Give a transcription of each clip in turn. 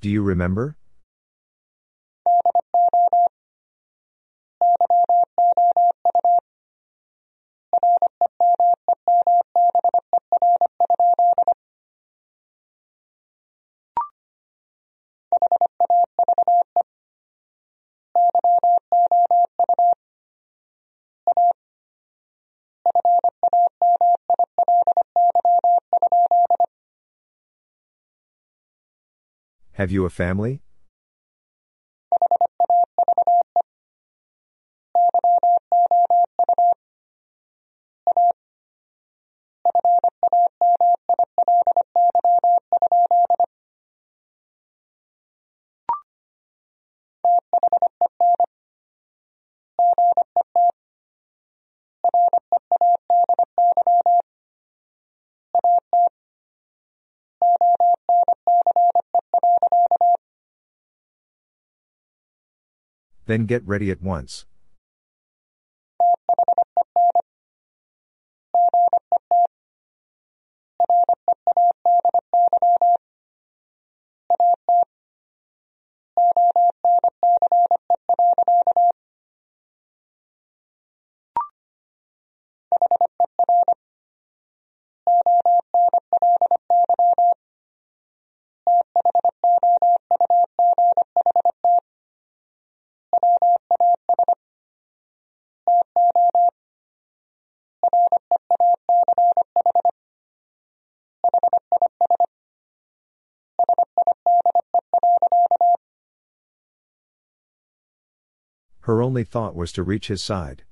Do you remember? Have you a family? Then get ready at once. Only thought was to reach his side.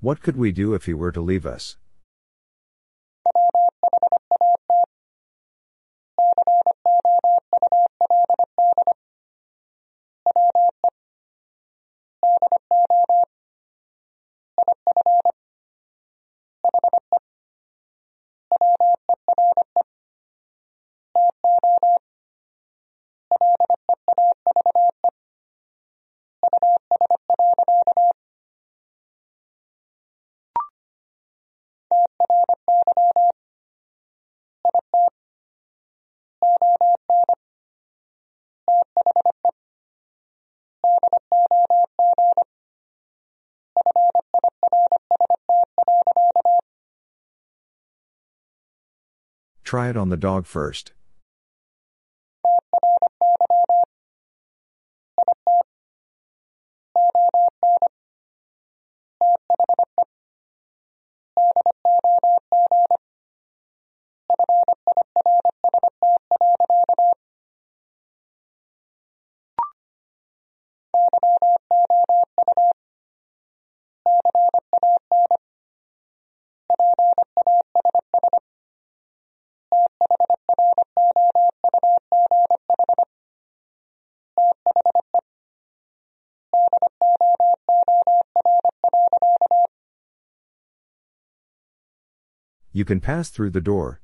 What could we do if he were to leave us? Try it on the dog first. You can pass through the door.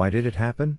Why did it happen?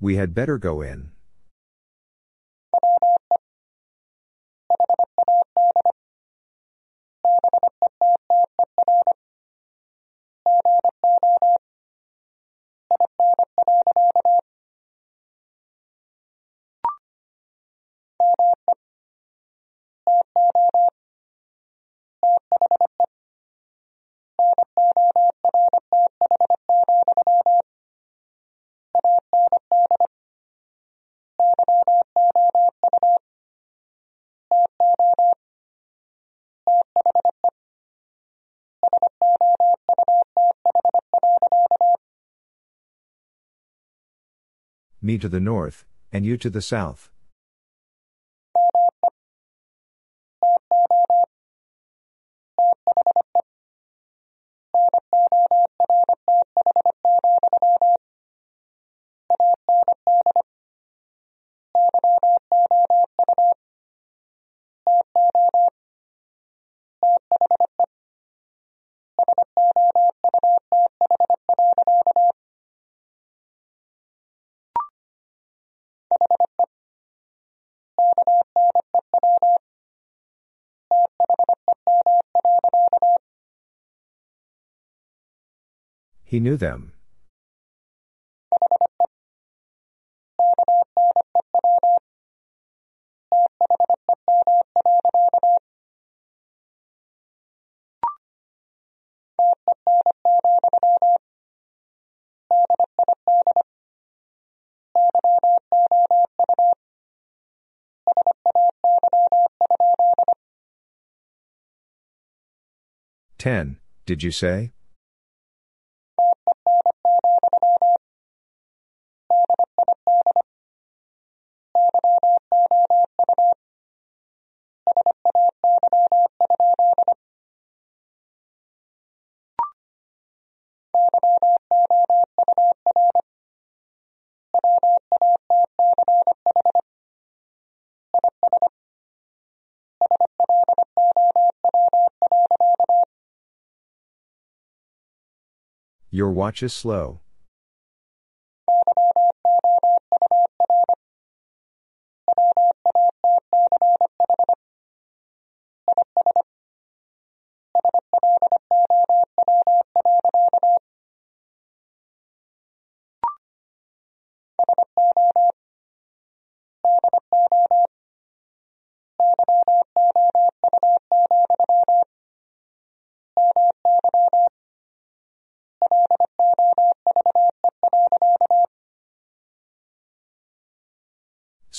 We had better go in. Me to the north, and you to the south. He knew them. Ten, did you say? Your watch is slow.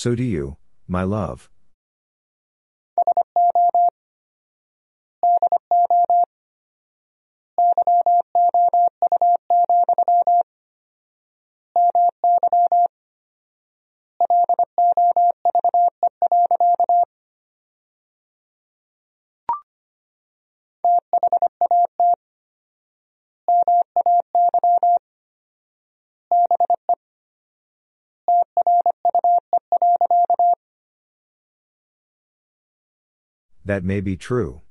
So do you, my love. That may be true.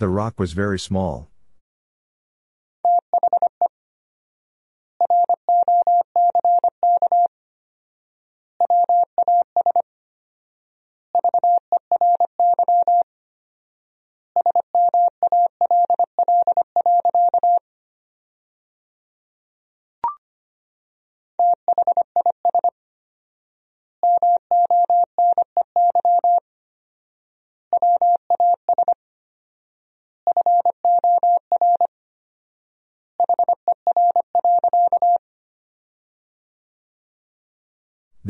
The rock was very small.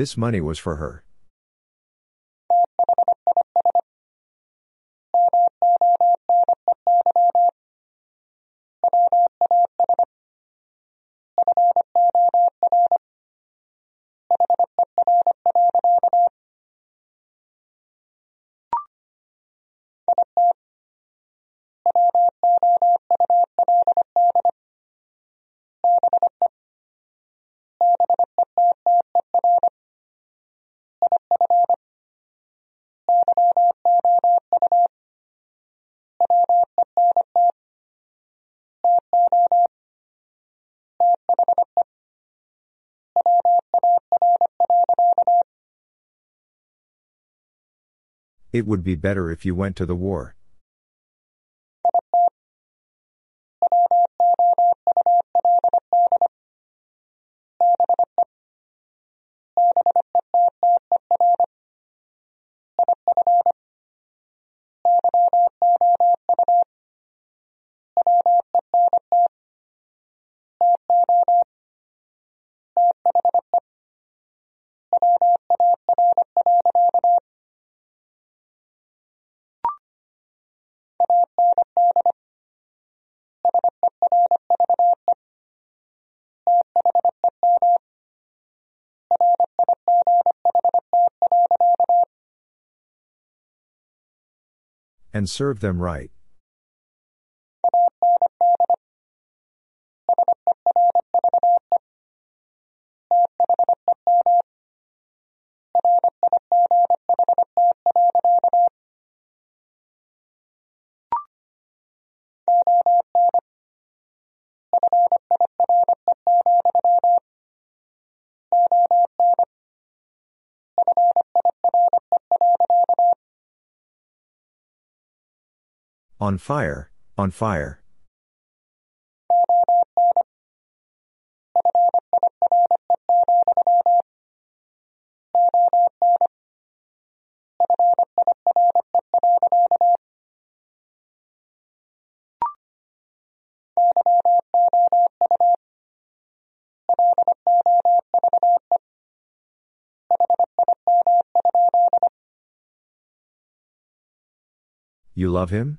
This money was for her. It would be better if you went to the war. And serve them right. On fire, on fire. You love him?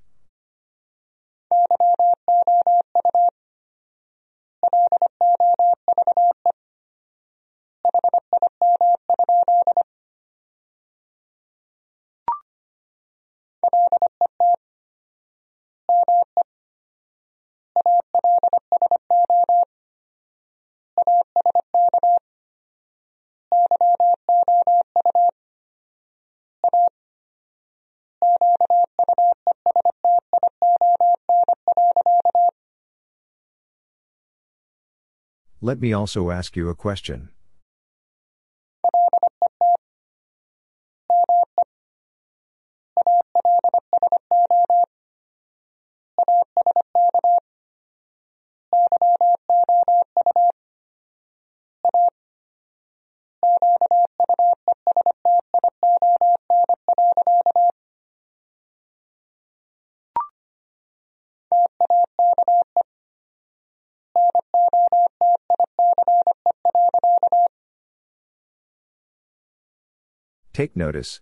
Let me also ask you a question. Take notice.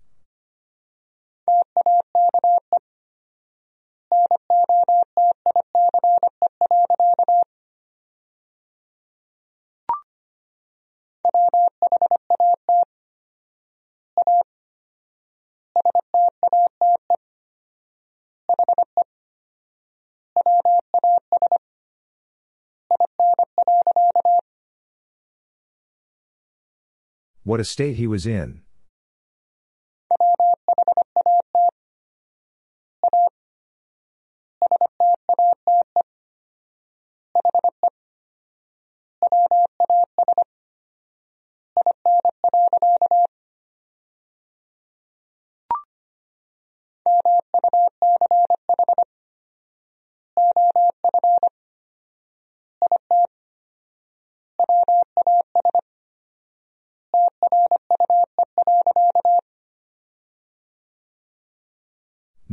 What a state he was in.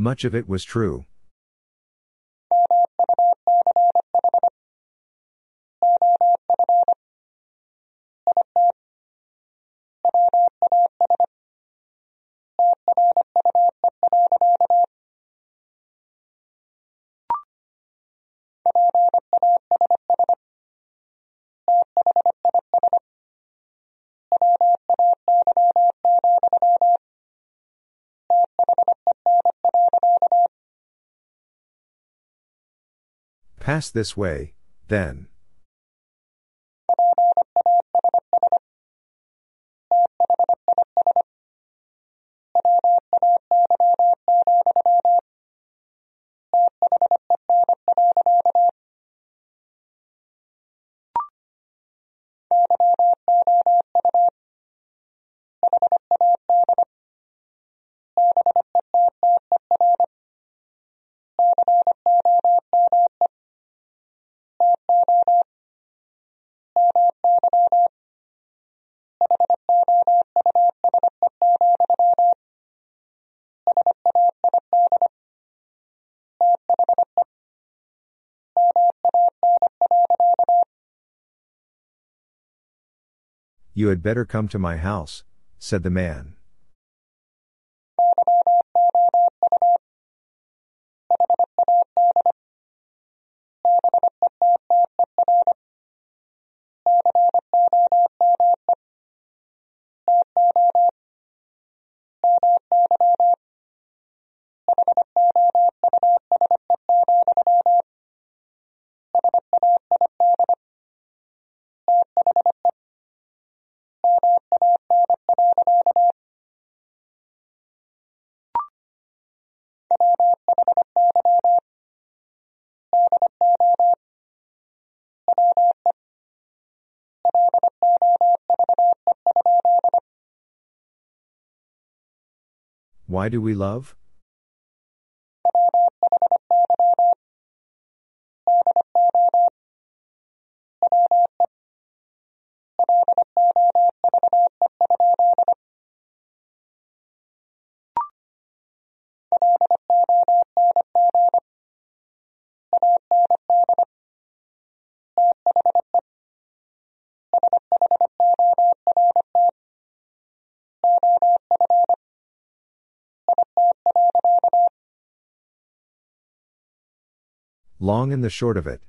Much of it was true. Pass this way, then. You had better come to my house, said the man. Why do we love? Long and the short of it.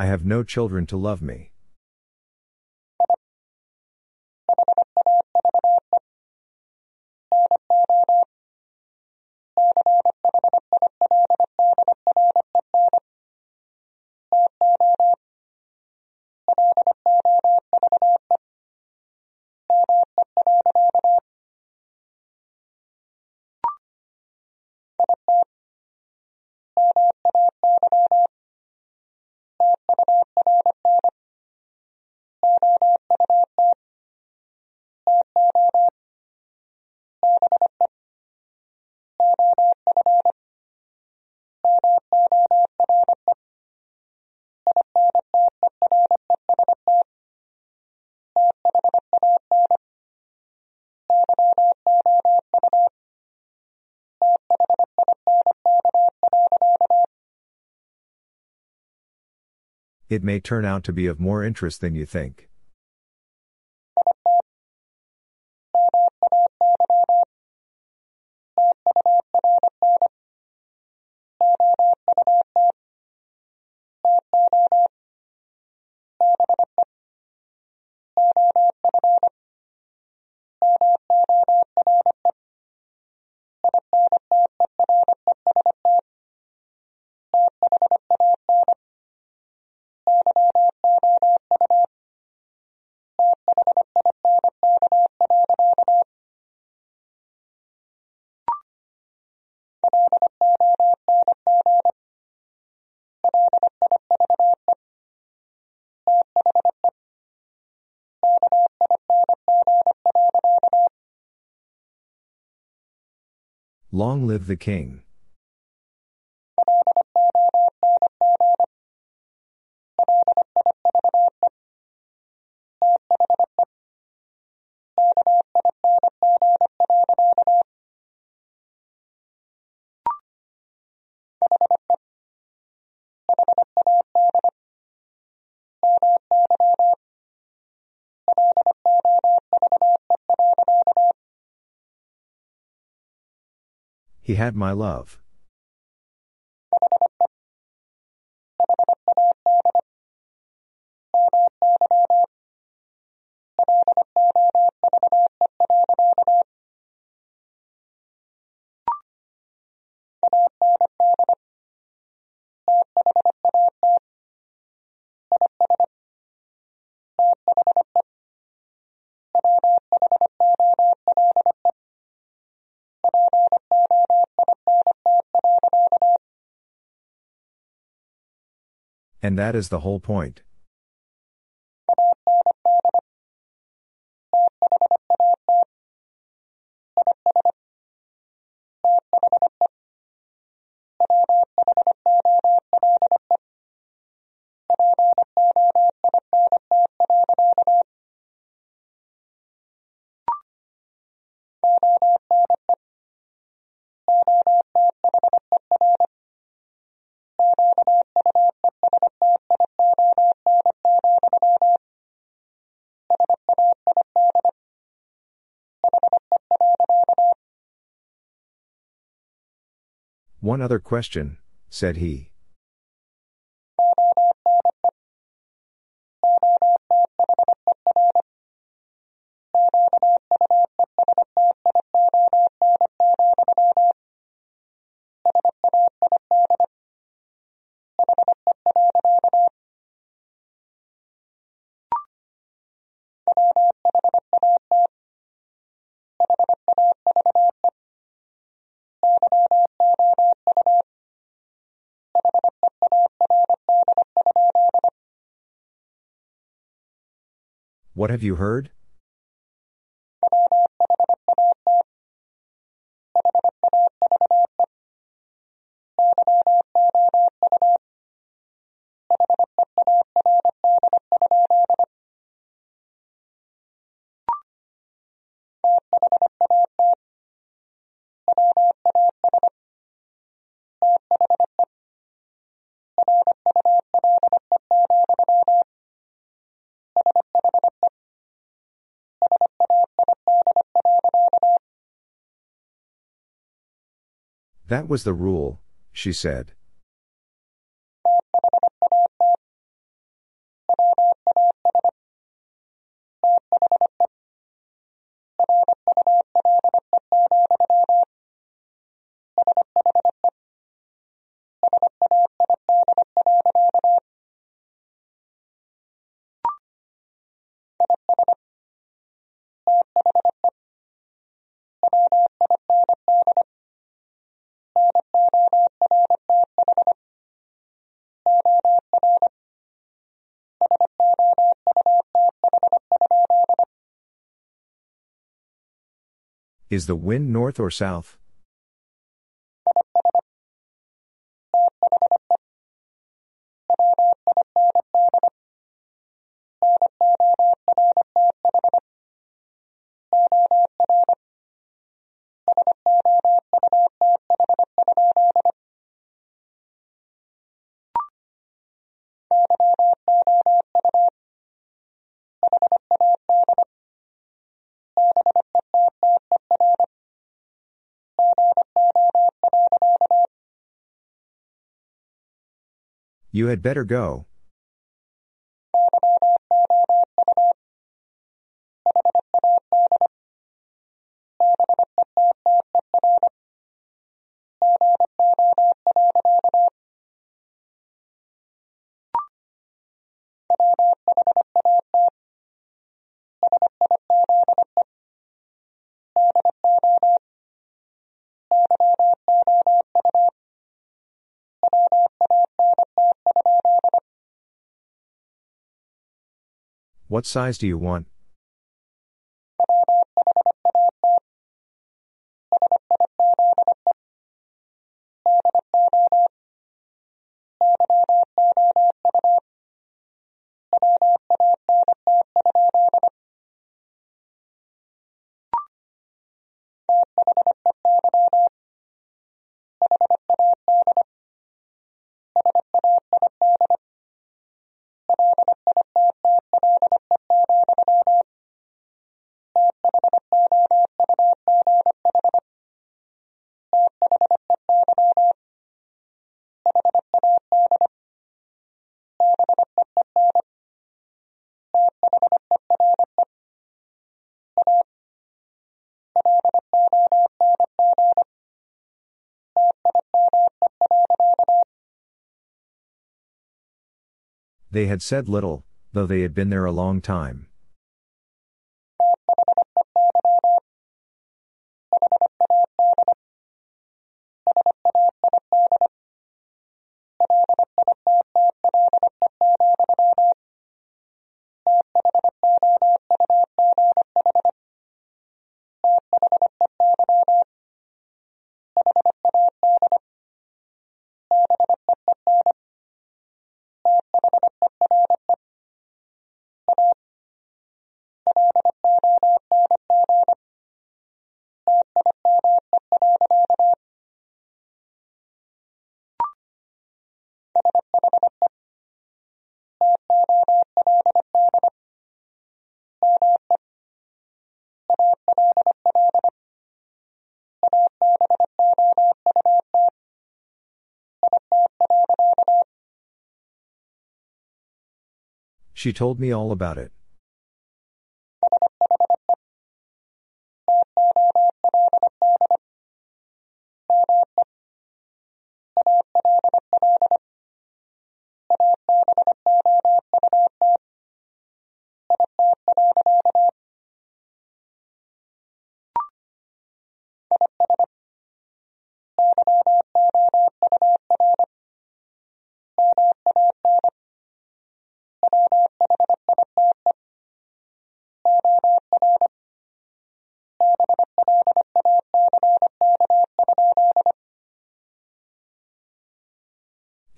I have no children to love me. It may turn out to be of more interest than you think. Long live the king. He had my love. And that is the whole point. One other question, said he. What have you heard? That was the rule, she said. Is the wind north or south? You had better go. What size do you want? They had said little, though they had been there a long time. She told me all about it.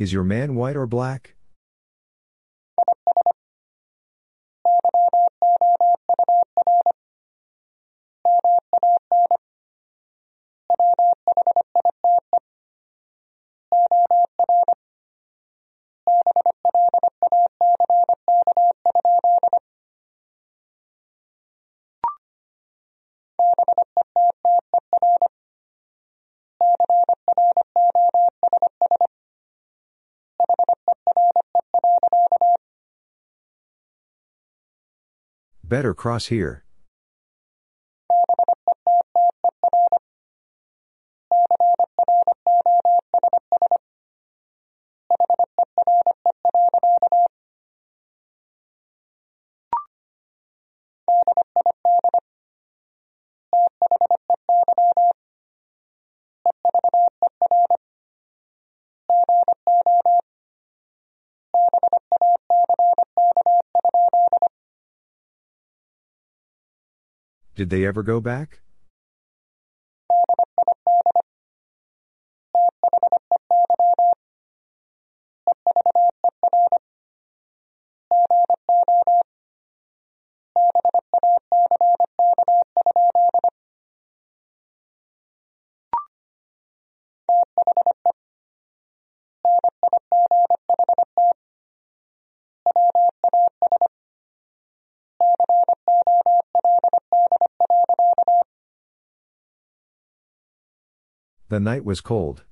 Is your man white or black? Better cross here. Did they ever go back? The night was cold.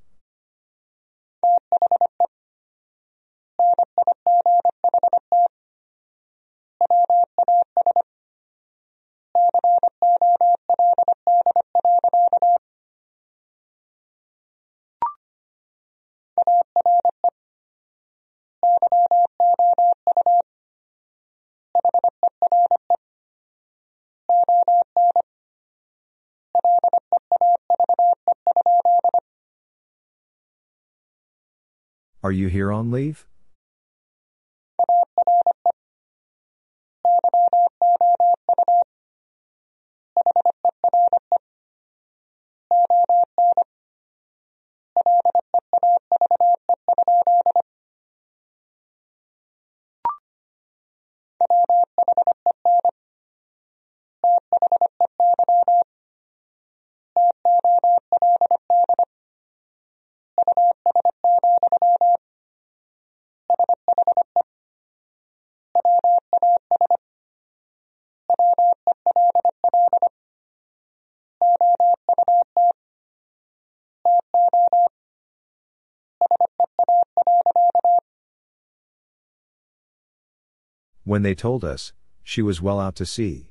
Are you here on leave? When they told us, she was well out to sea.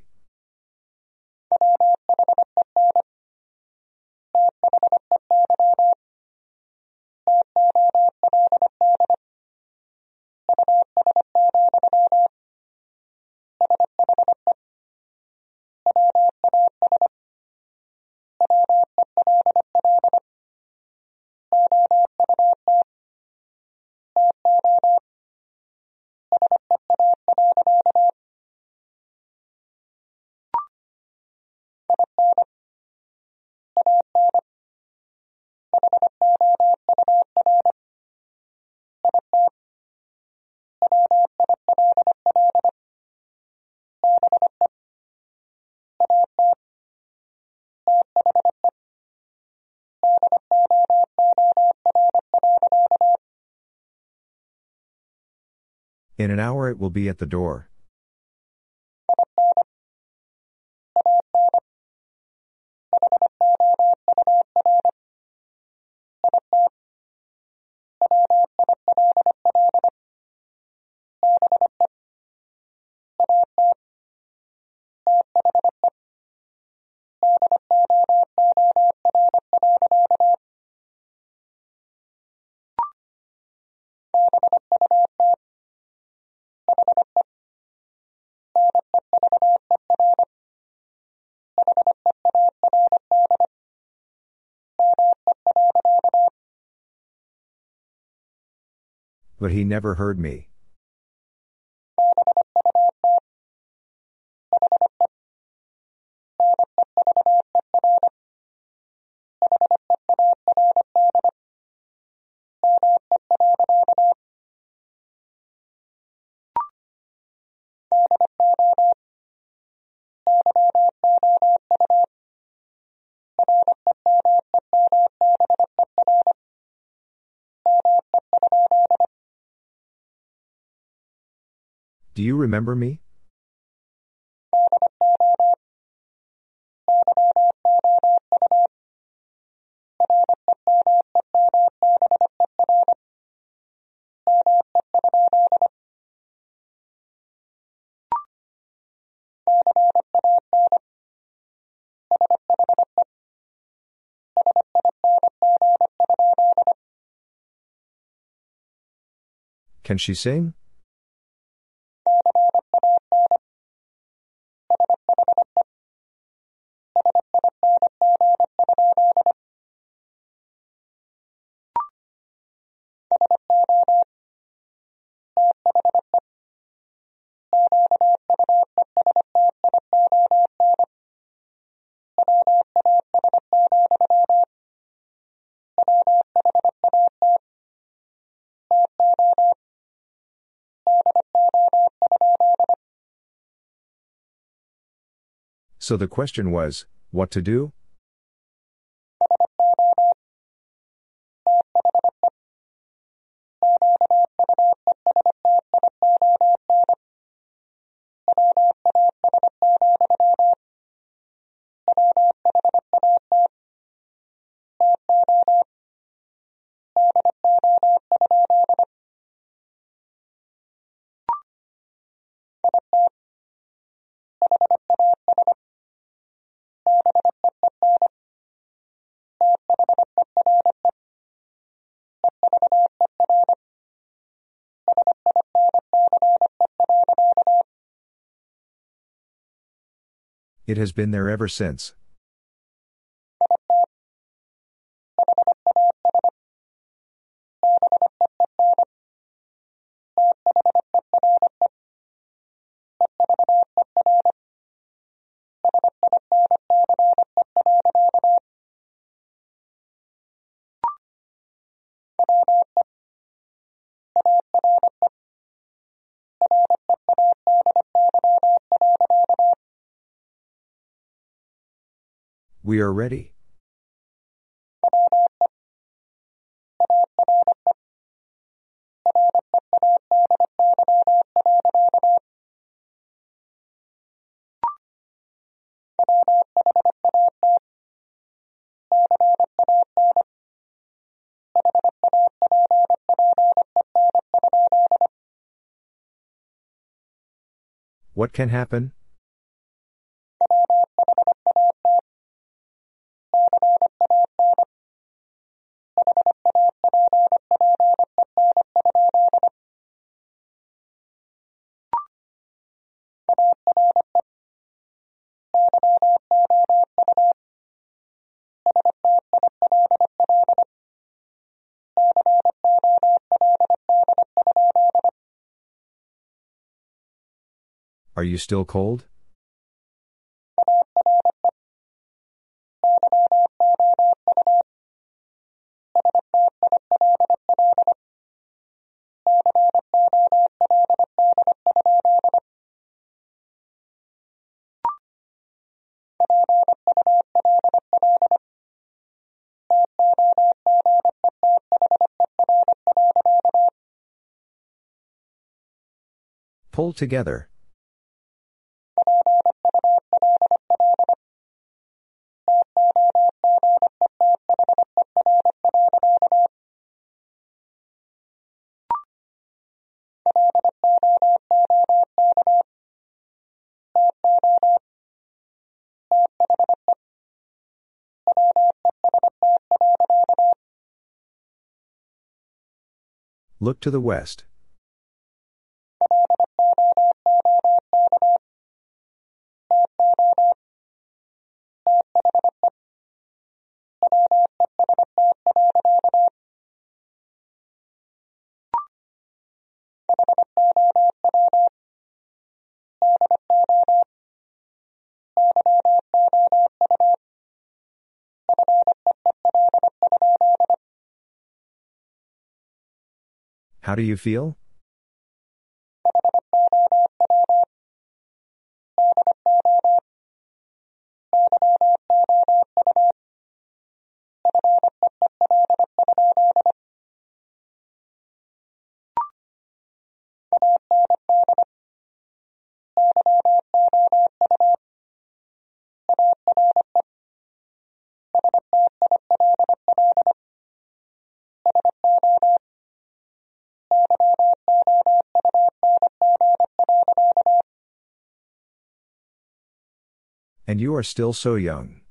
In an hour it will be at the door. But he never heard me. Do you remember me? Can she sing? So the question was, what to do? It has been there ever since. We are ready. What can happen? Are you still cold? Pull together. Look to the west. How do you feel? And you are still so young.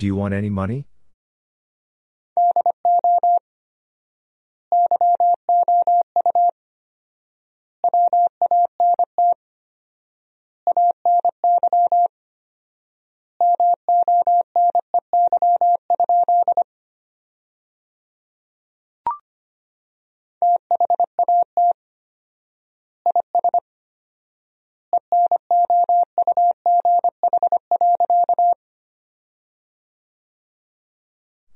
Do you want any money?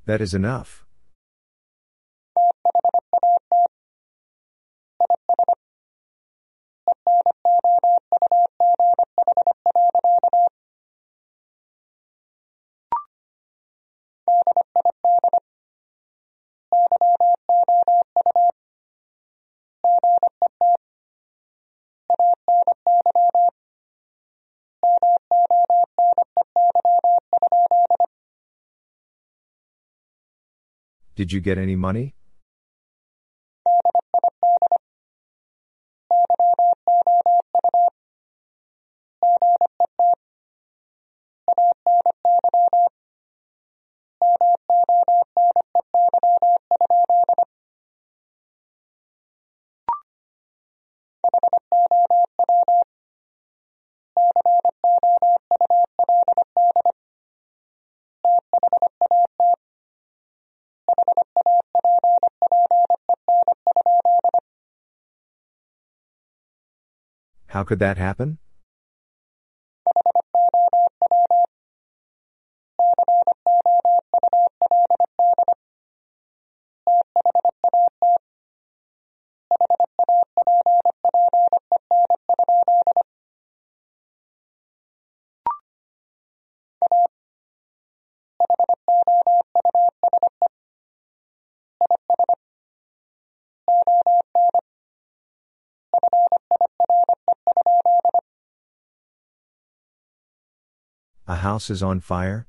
That is enough. Did you get any money? Could that happen? House is on fire?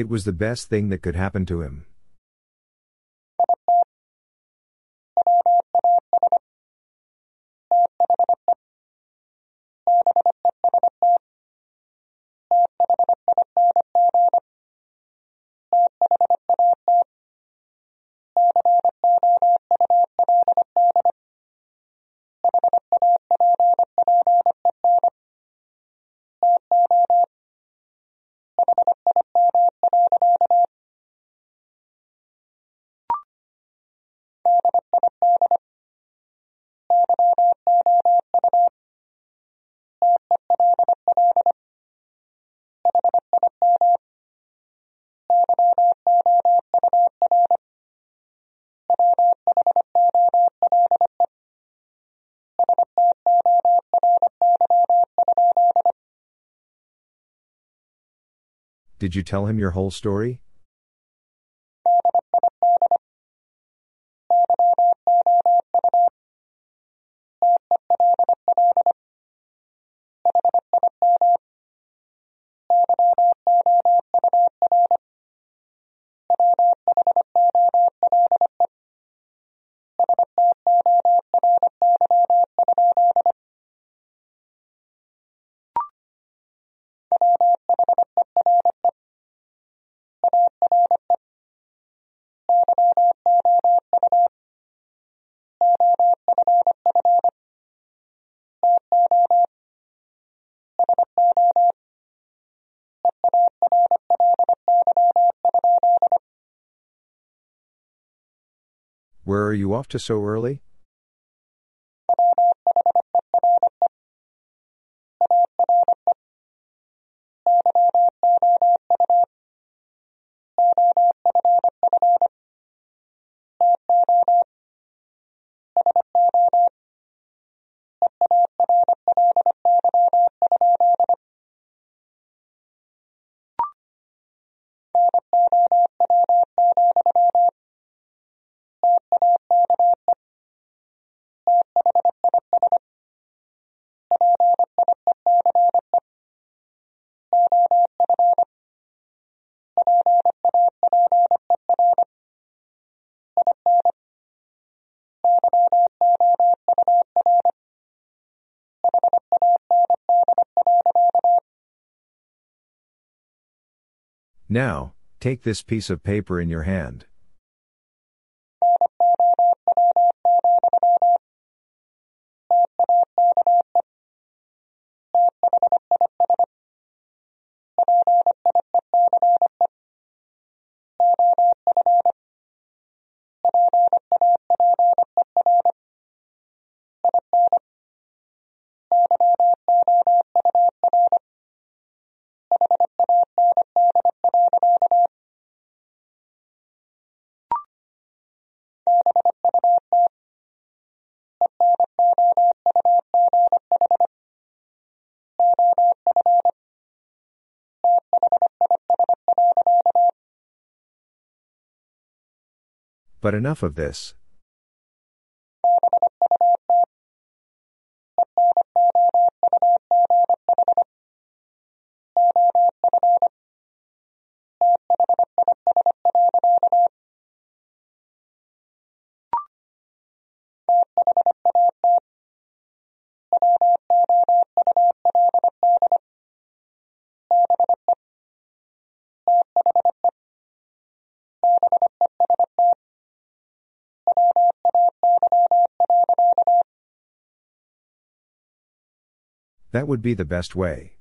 It was the best thing that could happen to him. Did you tell him your whole story? Are you off to so early? Now, take this piece of paper in your hand. But enough of this. That would be the best way.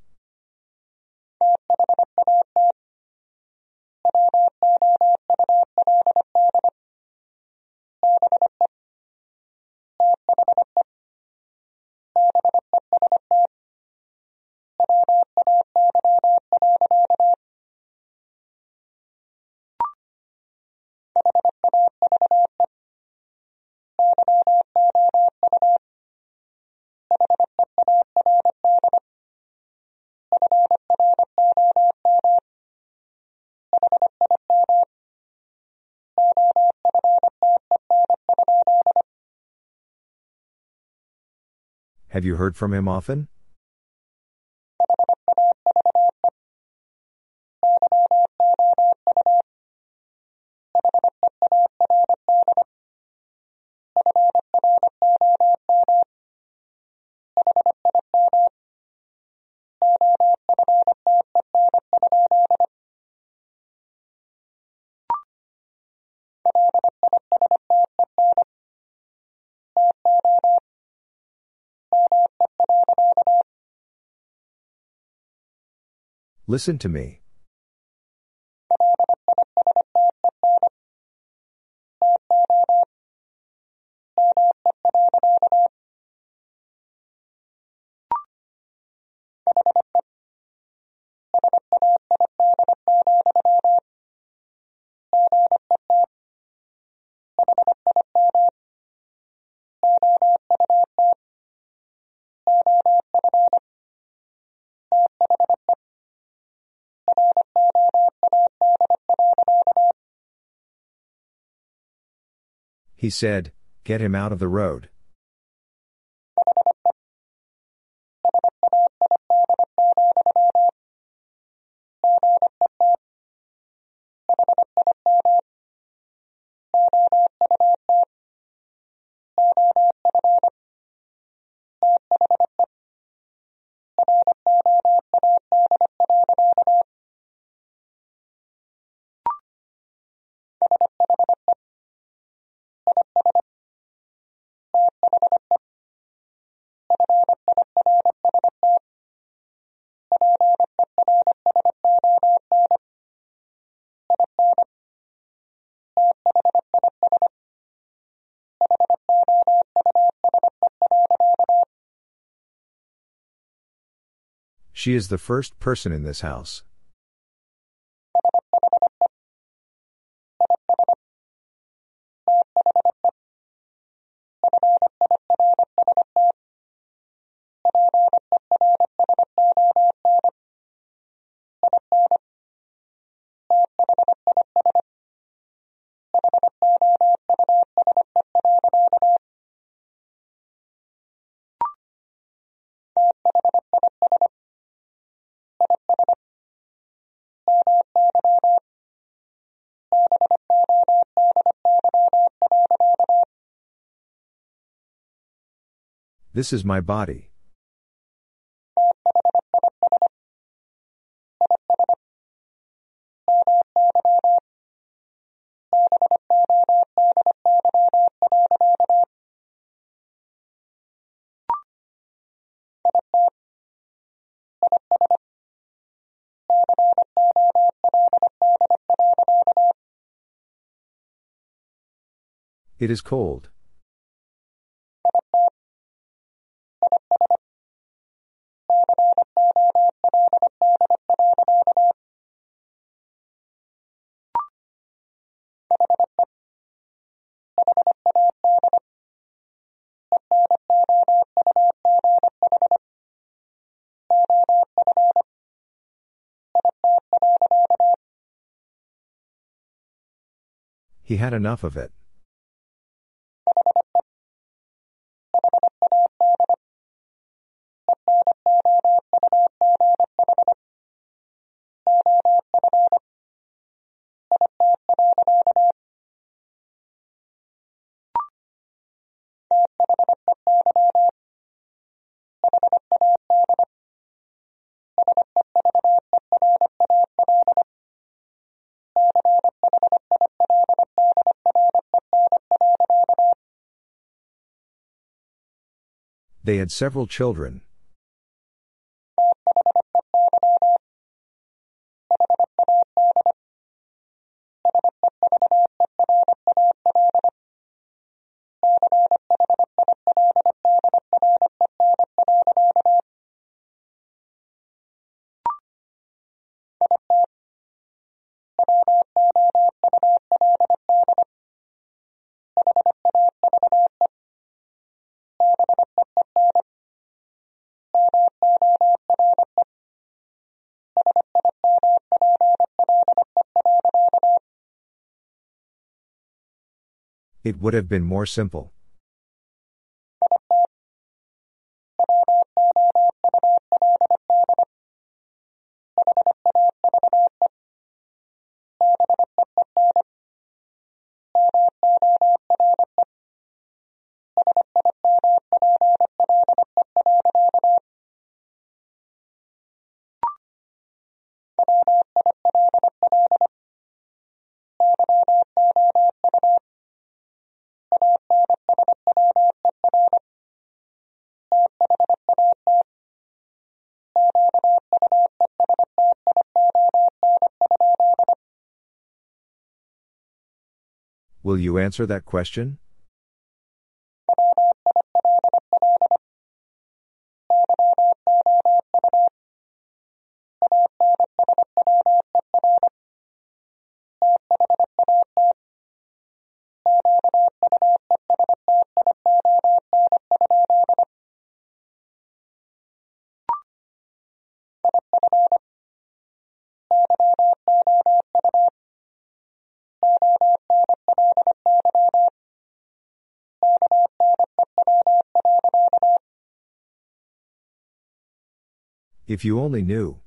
Have you heard from him often? Listen to me. He said, Get him out of the road. She is the first person in this house. This is my body. It is cold. He had enough of it. They had several children. It would have been more simple. You answer that question? If you only knew.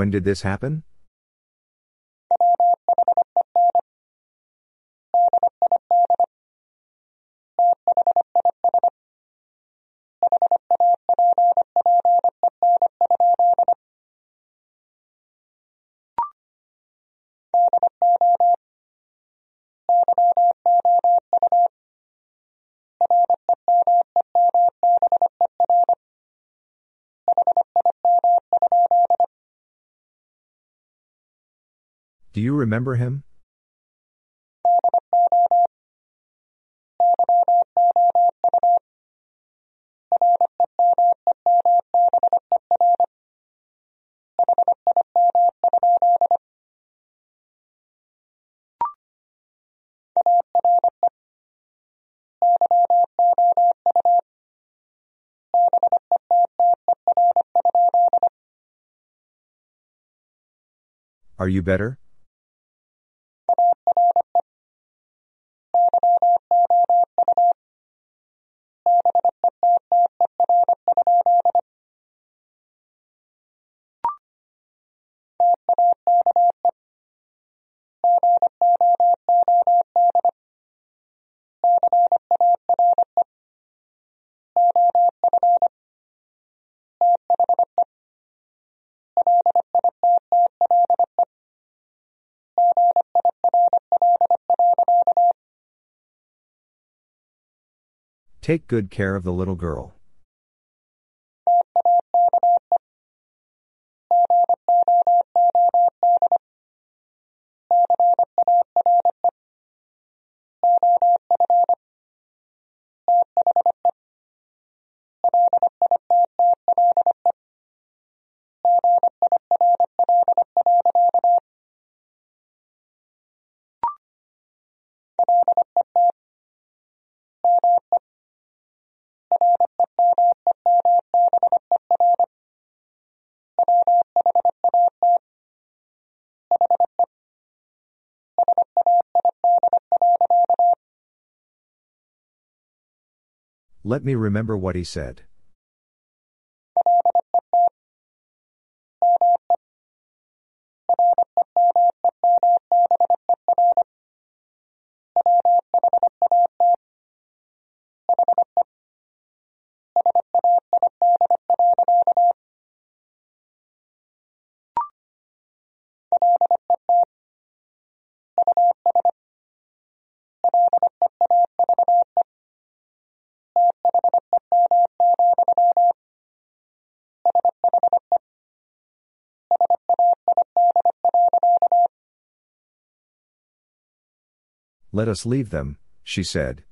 When did this happen? Remember him? Are you better? Take good care of the little girl. Let me remember what he said. Let us leave them, she said.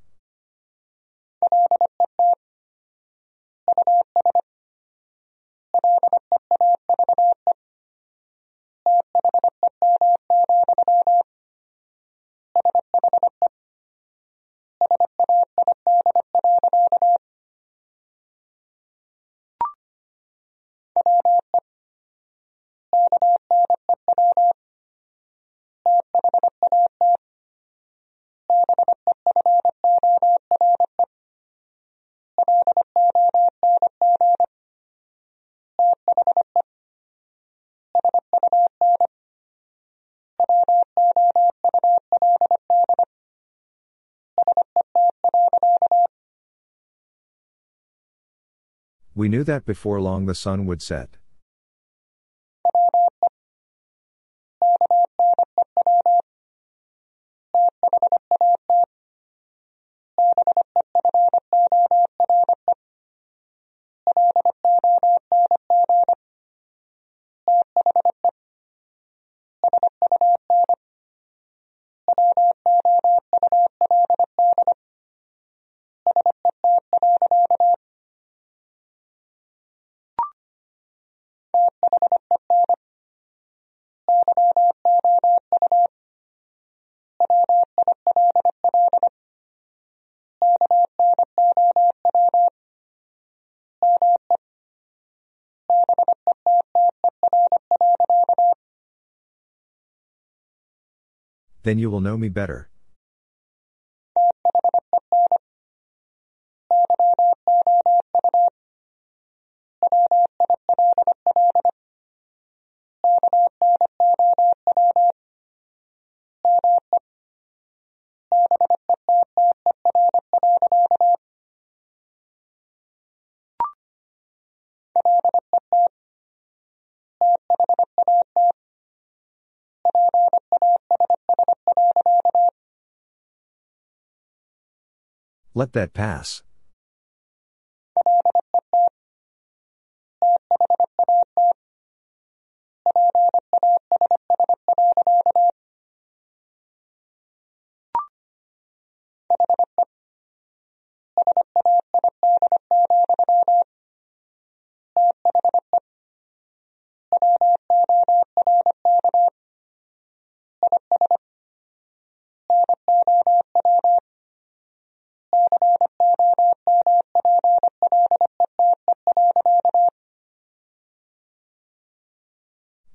We knew that before long the sun would set. Then you will know me better. Let that pass.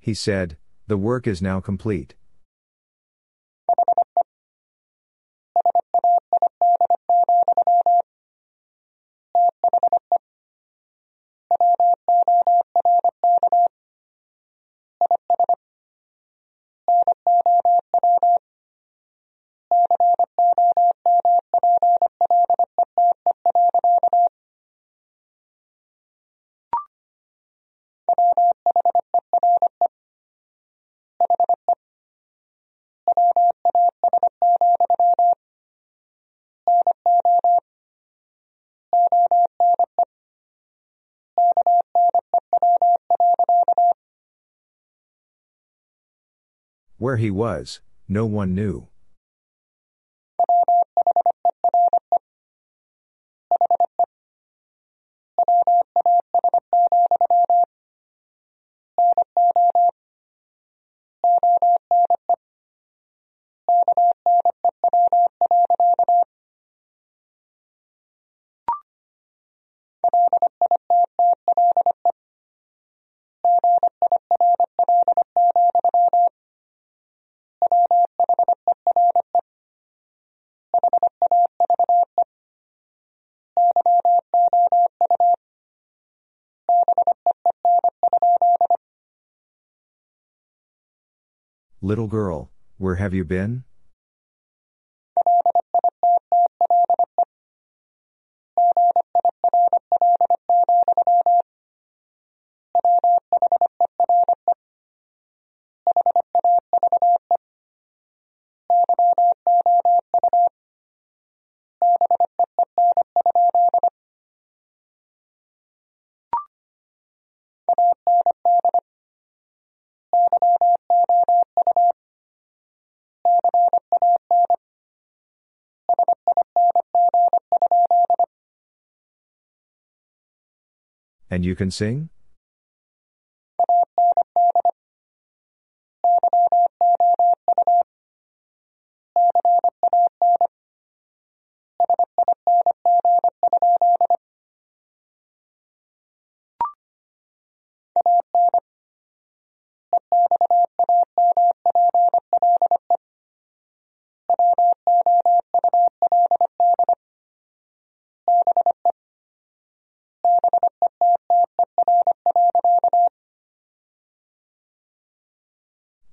He said, The work is now complete. Where he was, no one knew. Little girl, where have you been? You can sing?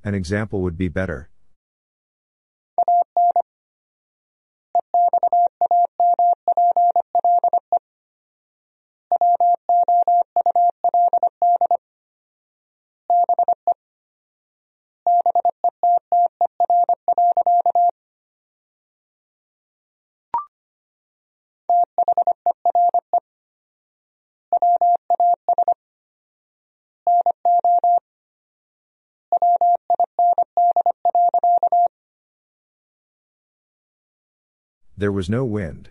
An example would be better. There was no wind.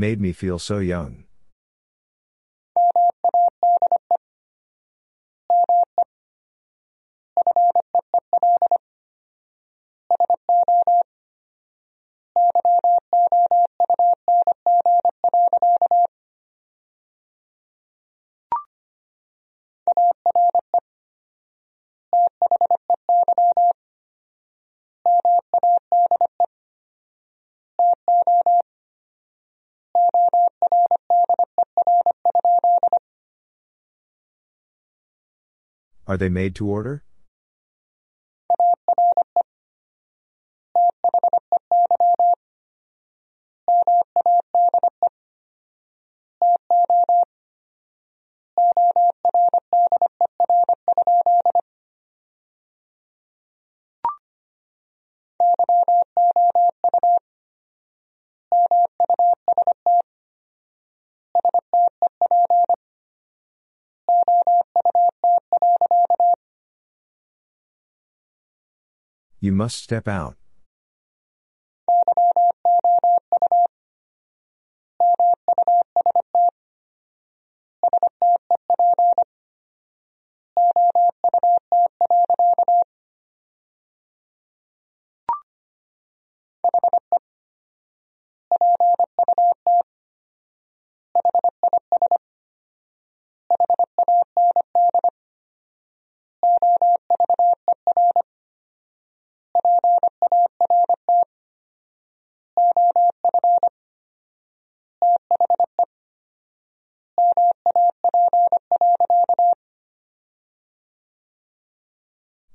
Made me feel so young. Are they made to order? You must step out.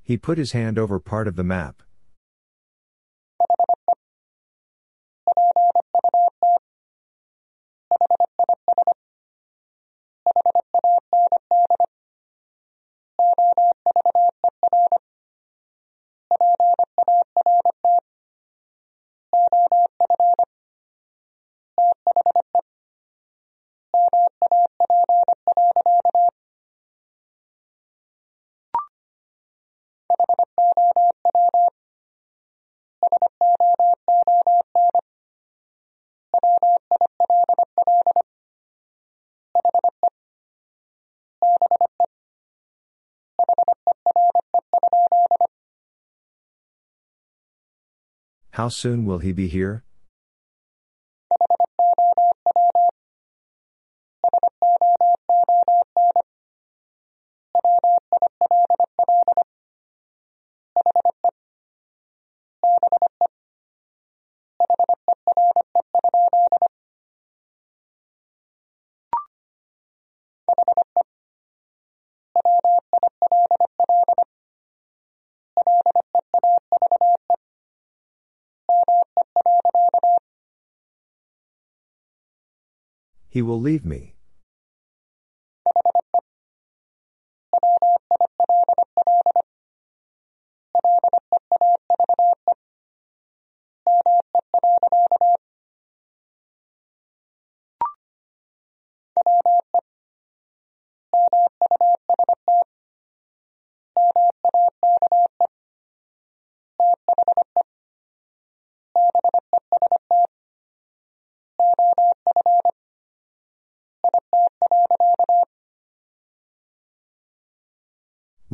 He put his hand over part of the map. How soon will he be here? He will leave me.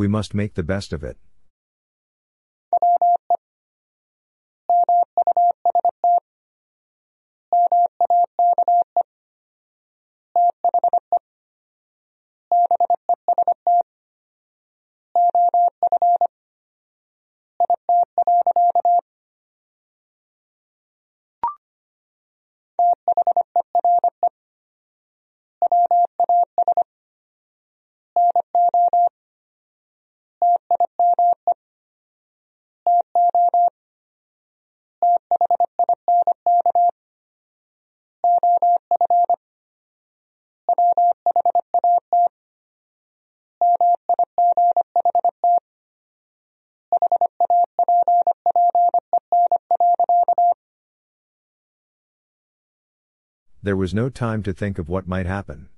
We must make the best of it. There was no time to think of what might happen.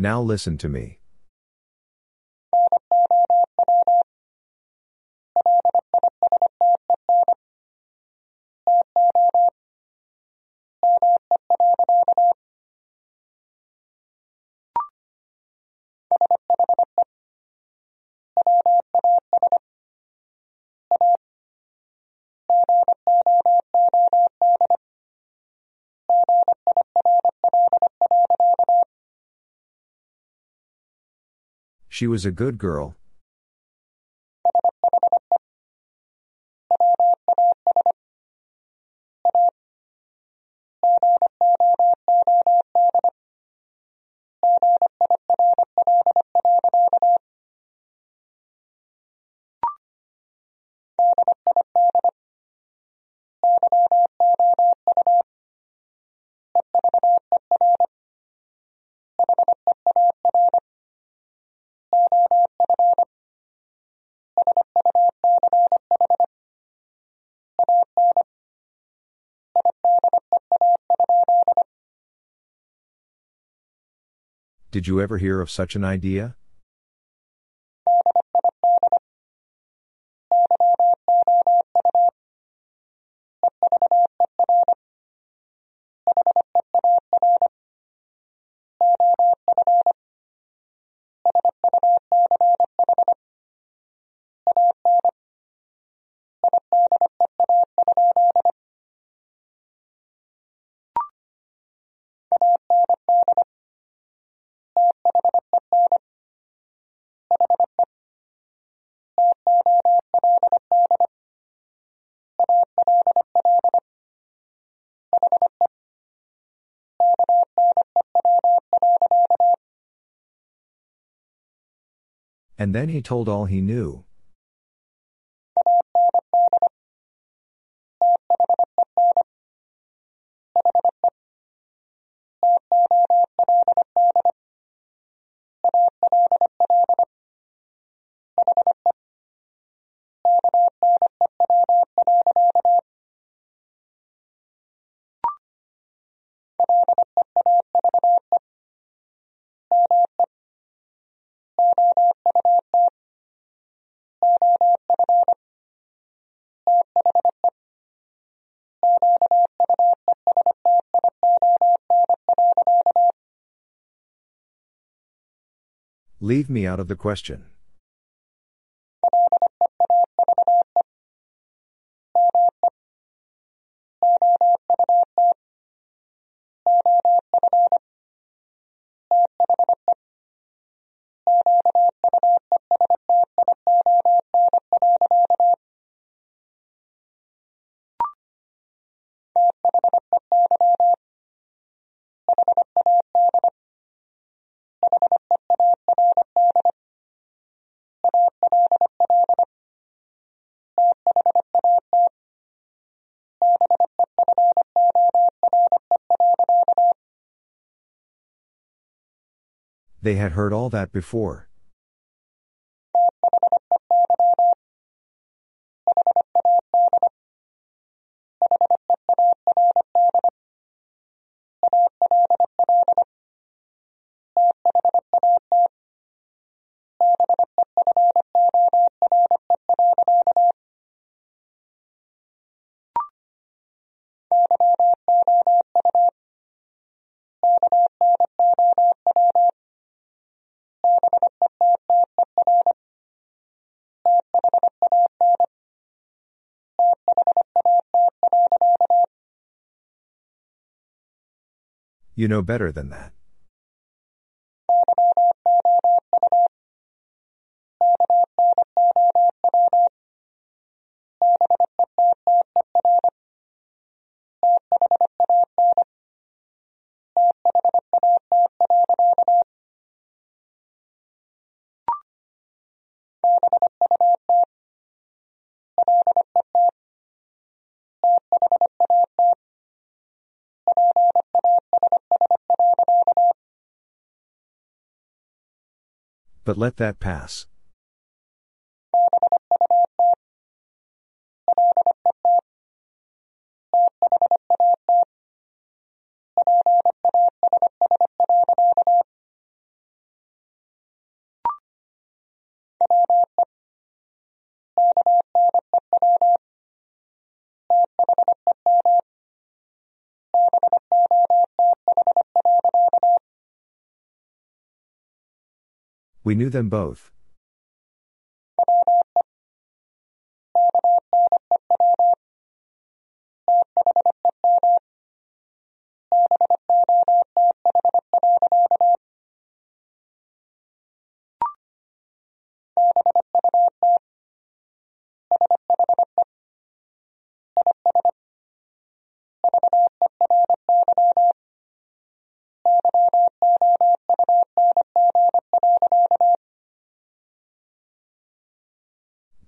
Now listen to me. She was a good girl. Did you ever hear of such an idea? And then he told all he knew. Leave me out of the question. They had heard all that before. You know better than that. But let that pass. We knew them both.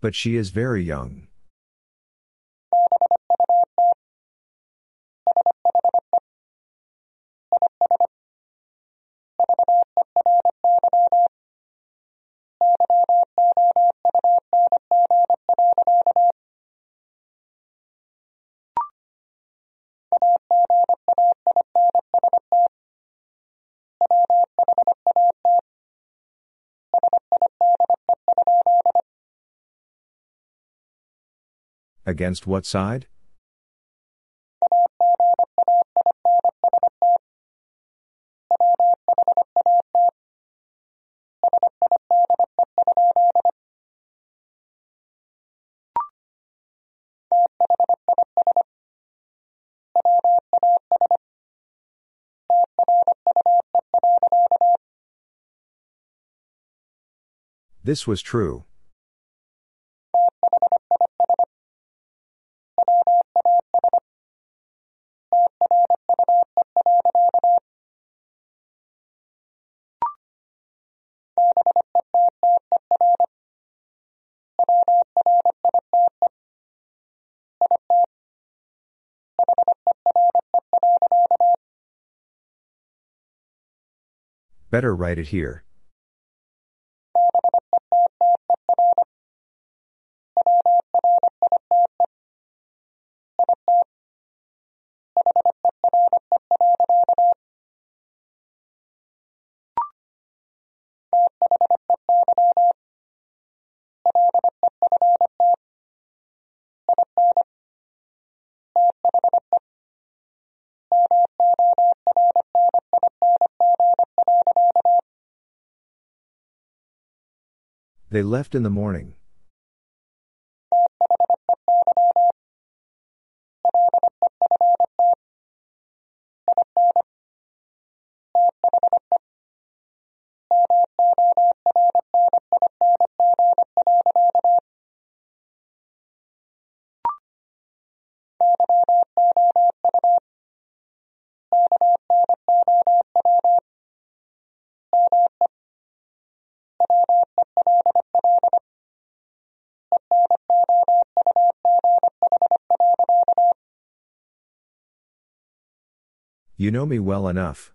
But she is very young. Against what side? This was true. Better write it here. They left in the morning. You know me well enough.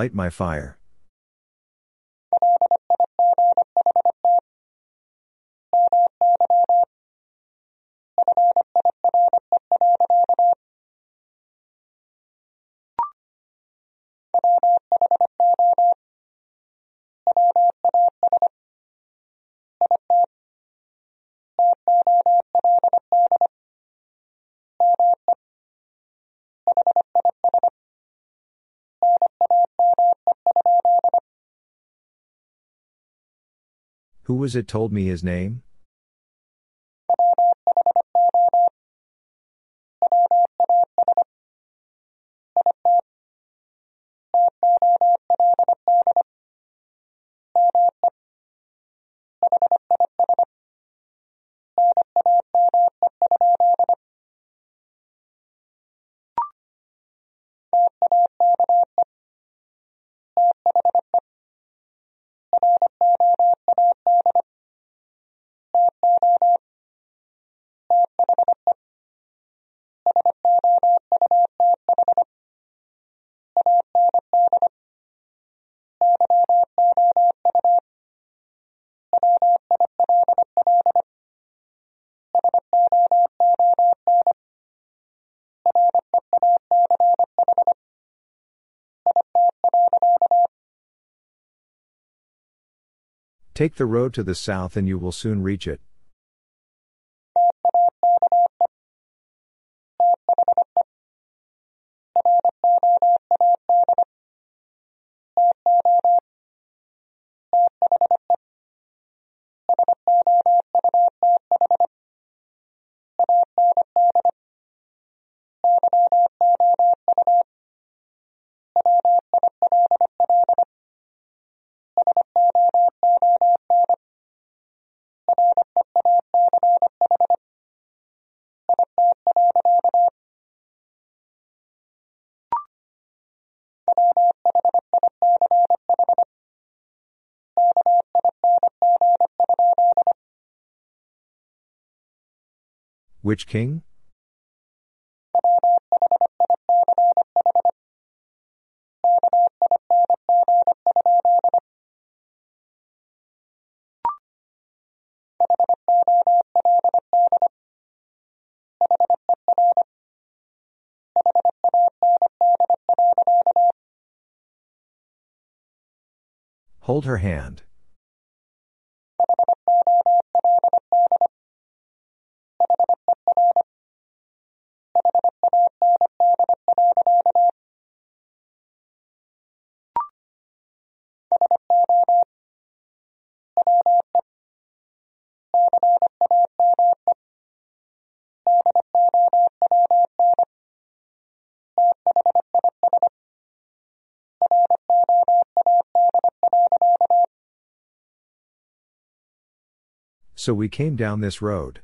Light my fire. Who was it told me his name? Take the road to the south and you will soon reach it. Which king? Hold her hand. So we came down this road.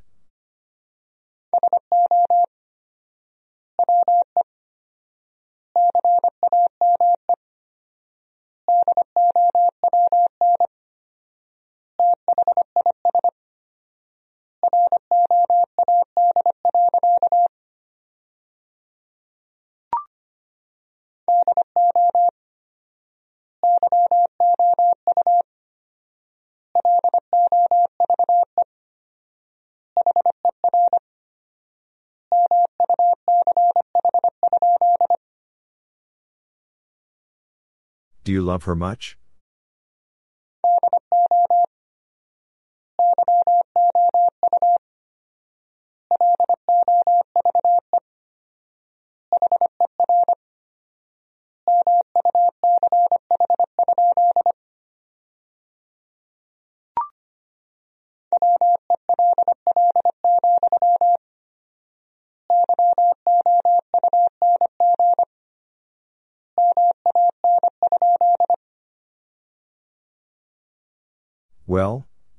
You love her much?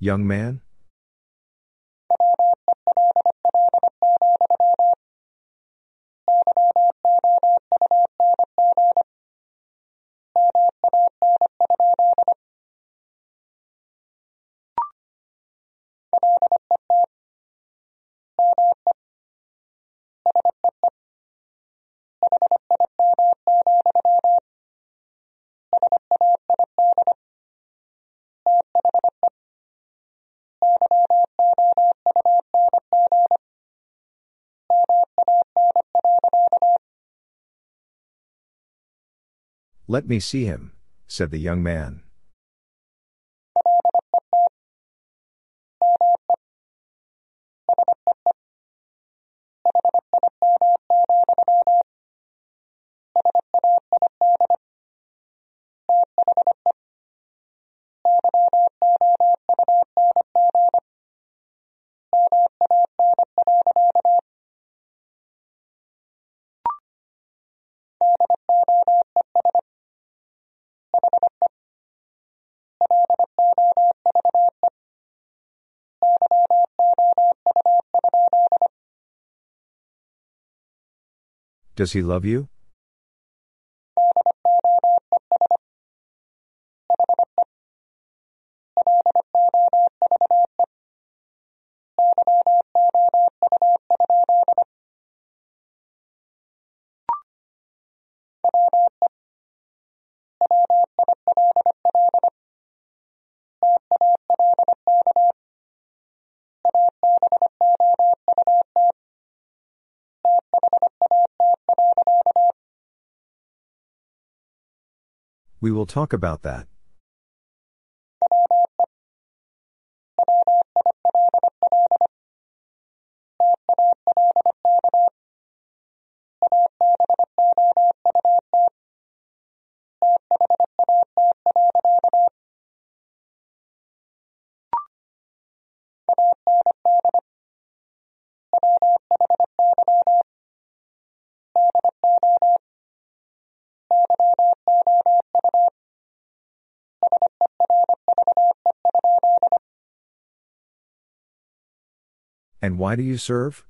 Young man? Let me see him, said the young man. Does he love you? We will talk about that. Why do you serve?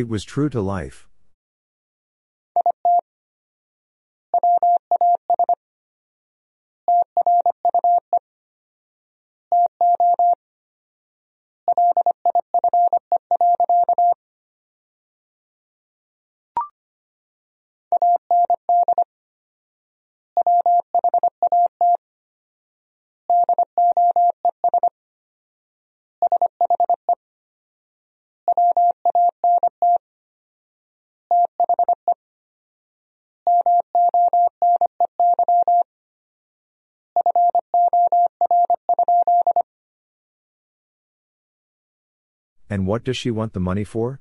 It was true to life. And what does she want the money for?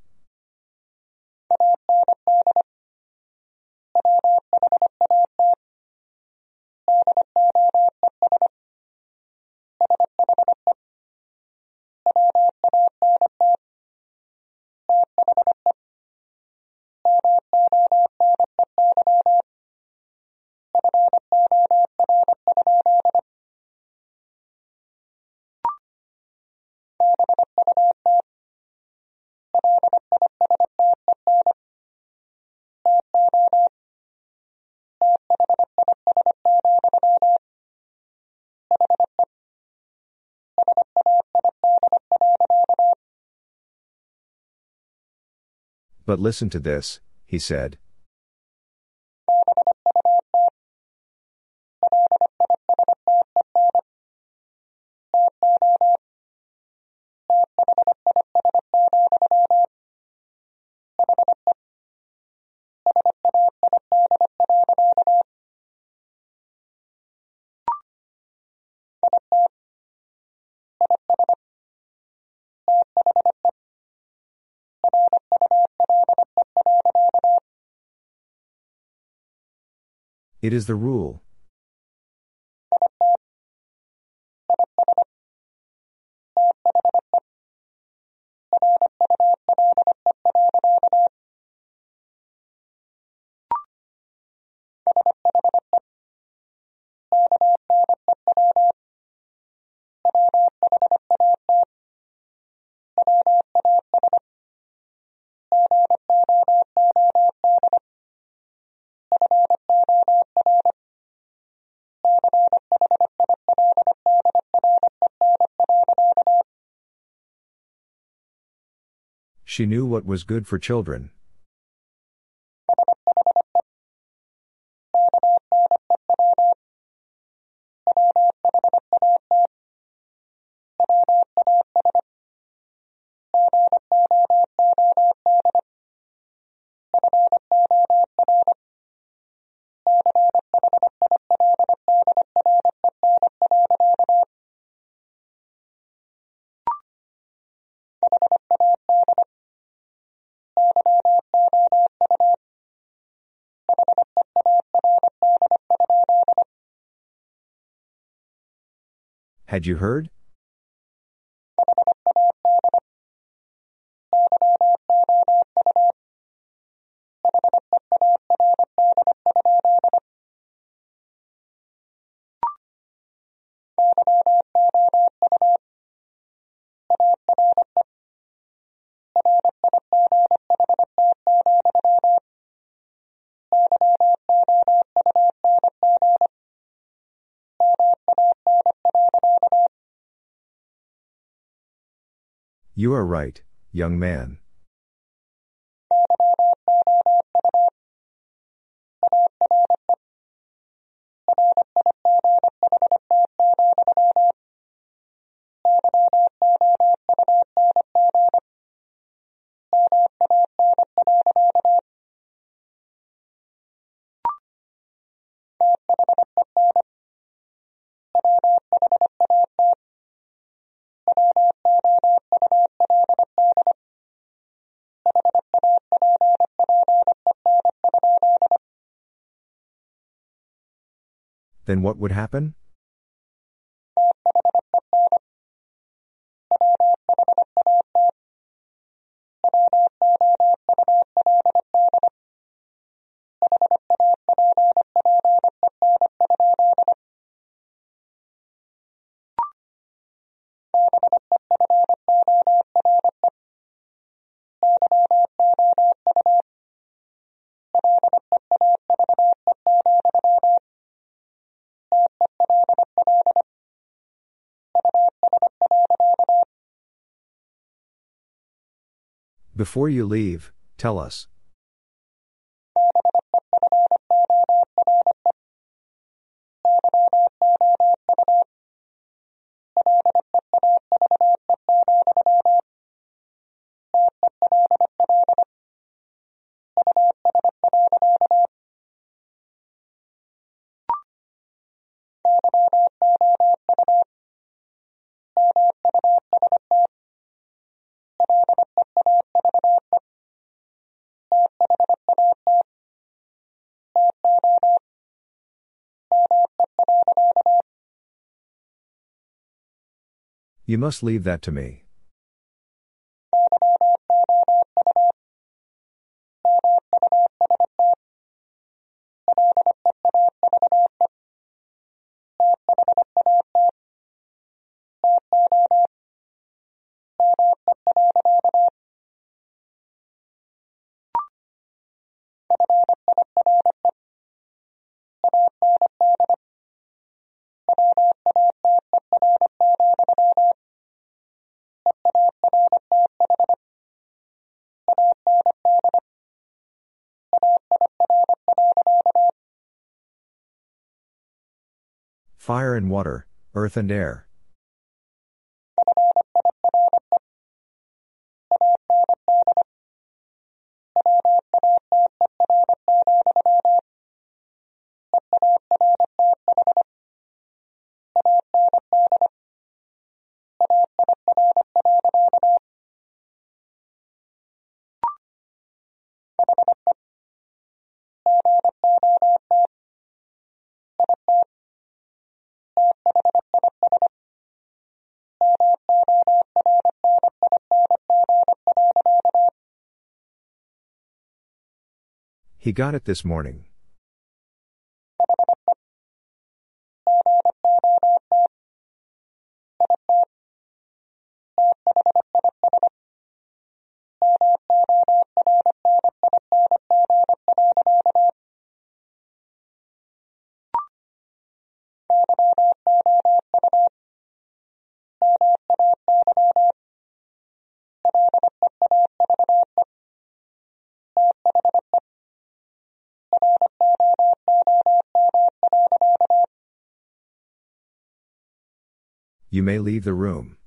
But listen to this, he said. It is the rule. She knew what was good for children. Had you heard? You are right, young man. Then what would happen? Before you leave, tell us. You must leave that to me. Fire and water, earth and air. He got it this morning. You may leave the room.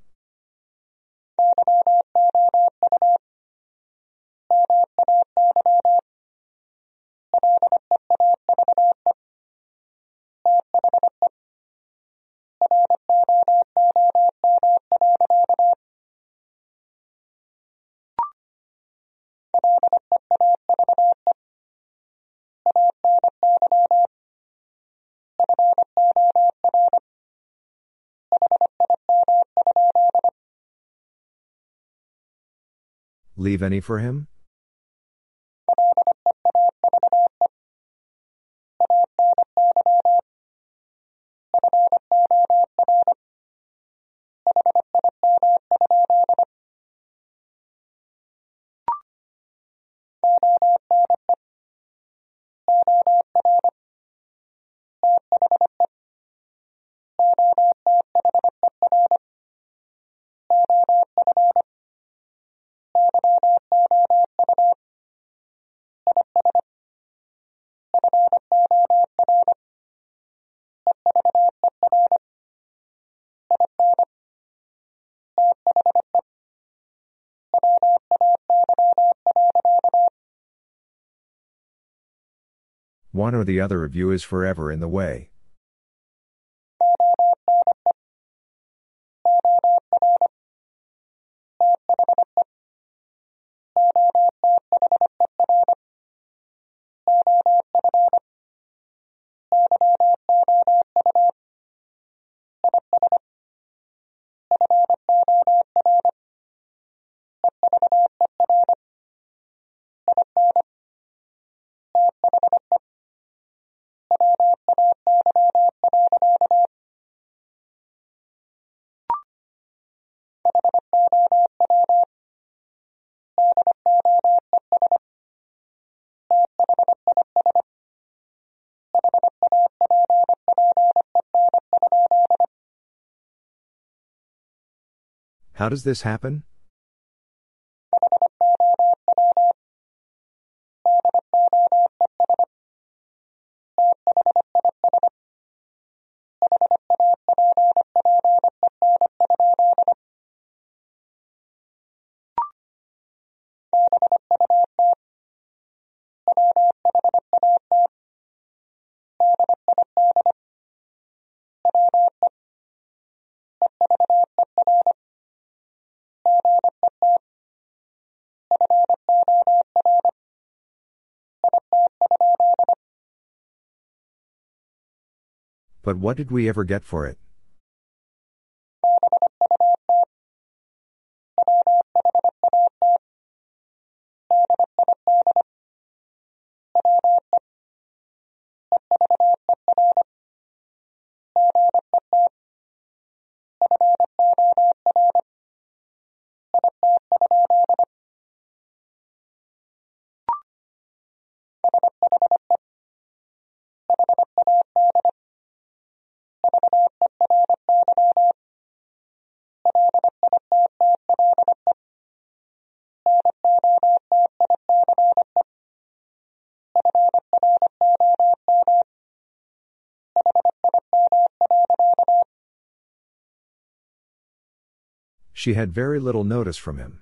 Leave any for him? One or the other of you is forever in the way. How does this happen? But what did we ever get for it? She had very little notice from him.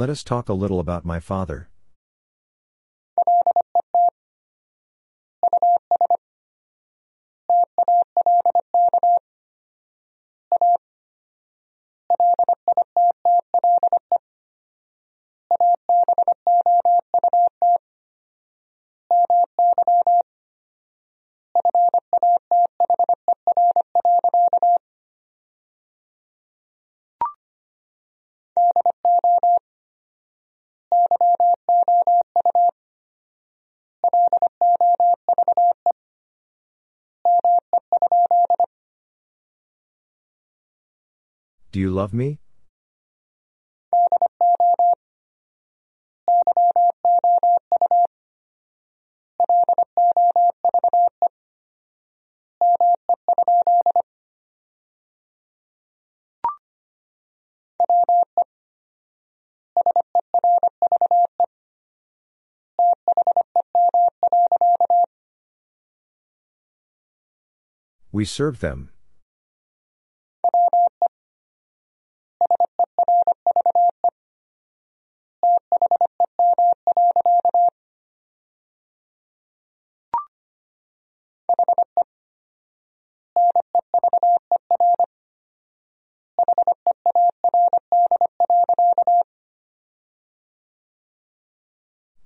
Let us talk a little about my father. love me? We served them.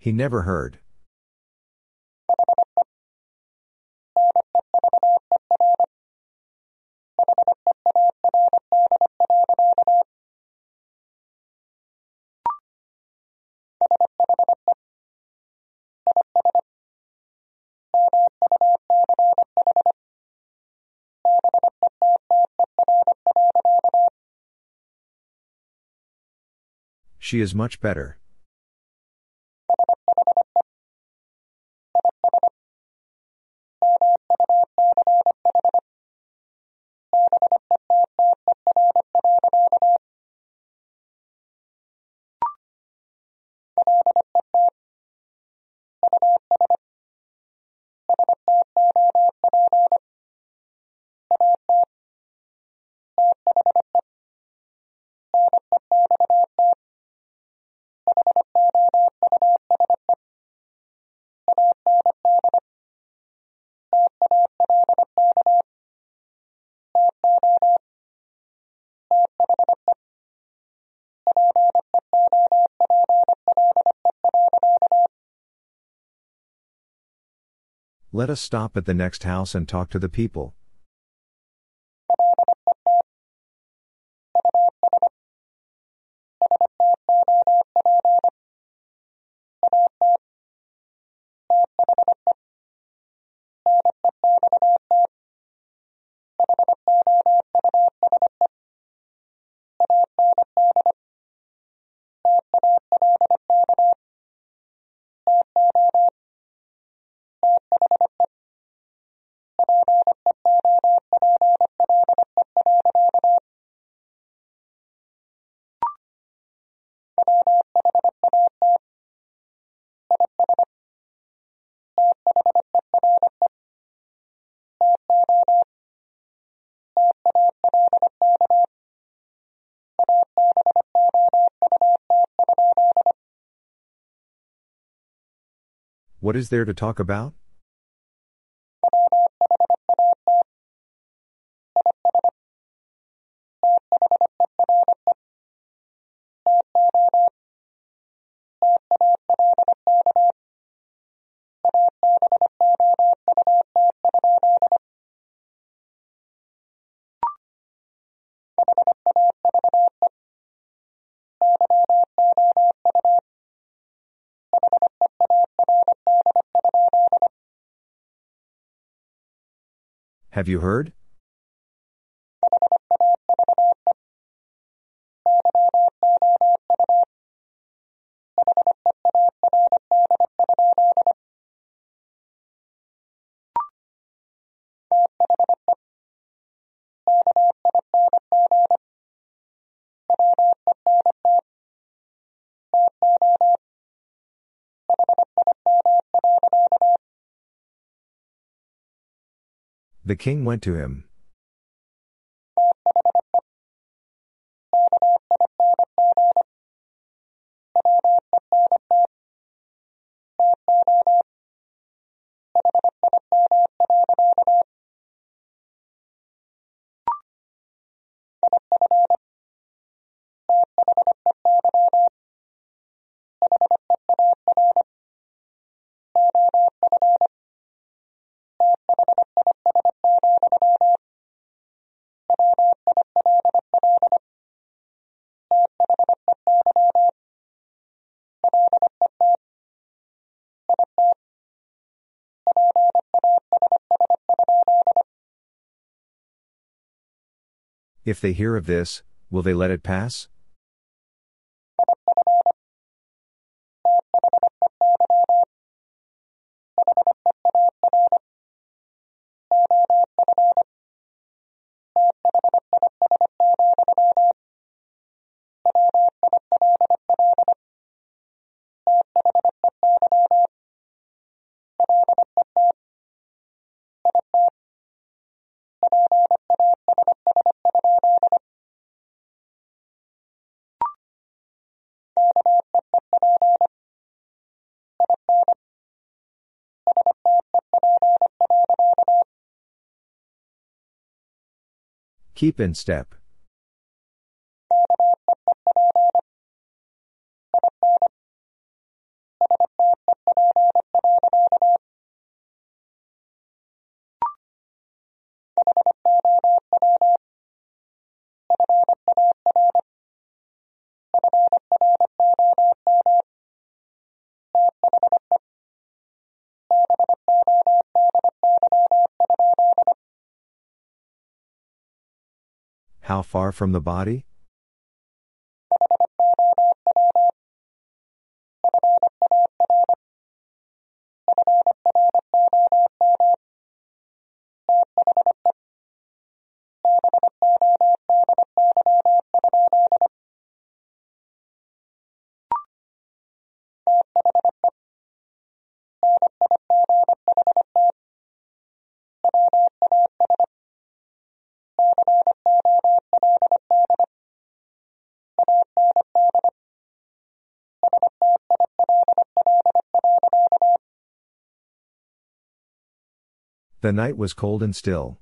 He never heard. She is much better. Let us stop at the next house and talk to the people. What is there to talk about? Have you heard? The king went to him. If they hear of this, will they let it pass? Keep in step. Far from the body? The night was cold and still.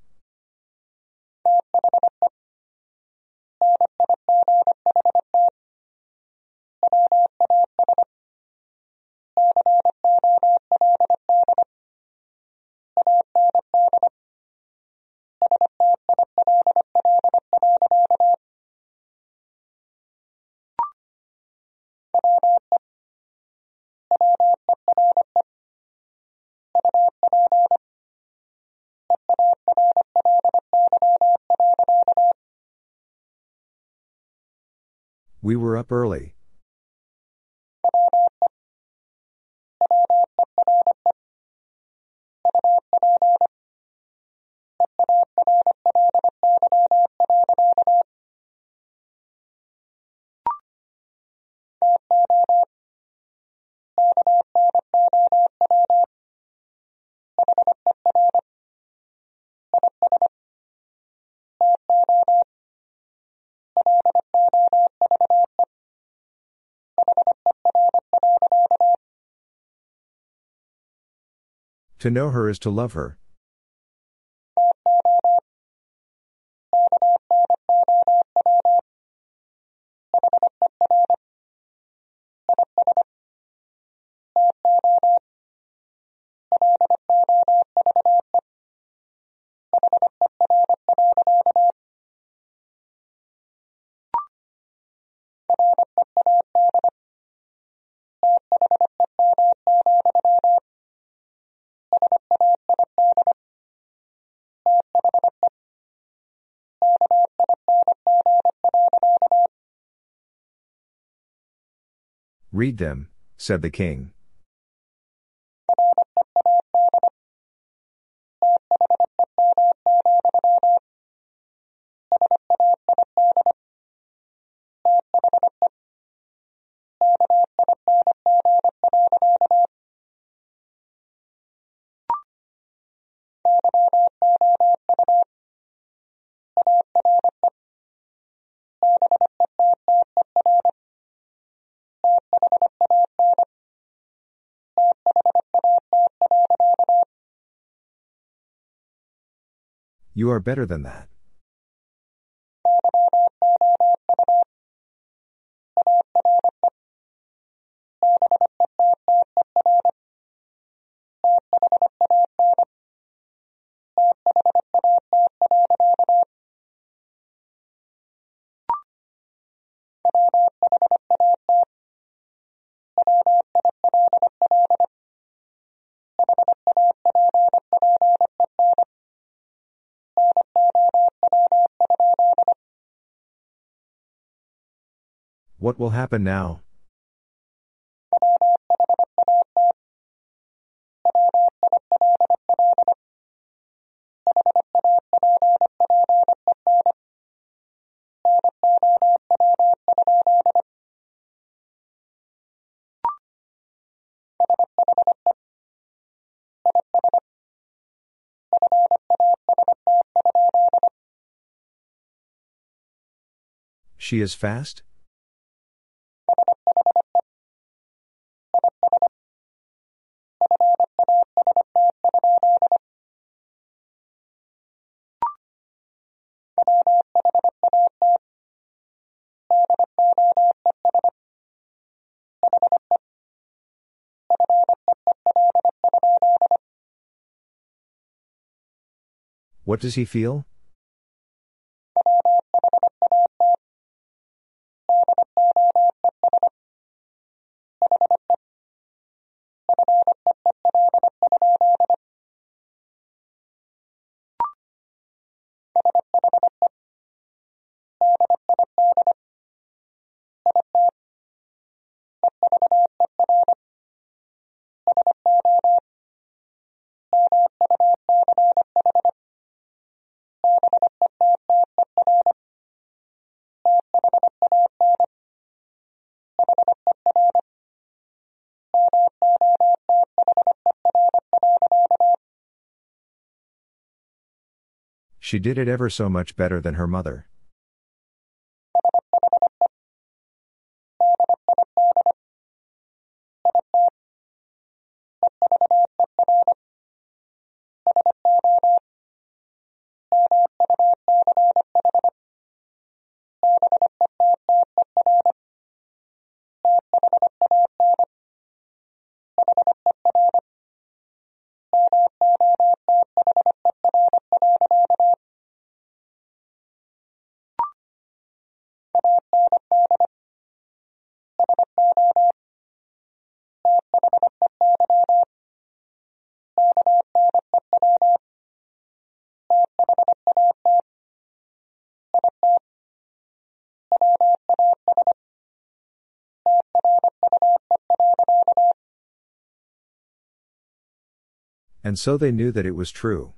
We were up early. To know her is to love her. Read them, said the king. You are better than that. What will happen now? She is fast? What does he feel? She did it ever so much better than her mother. And so they knew that it was true.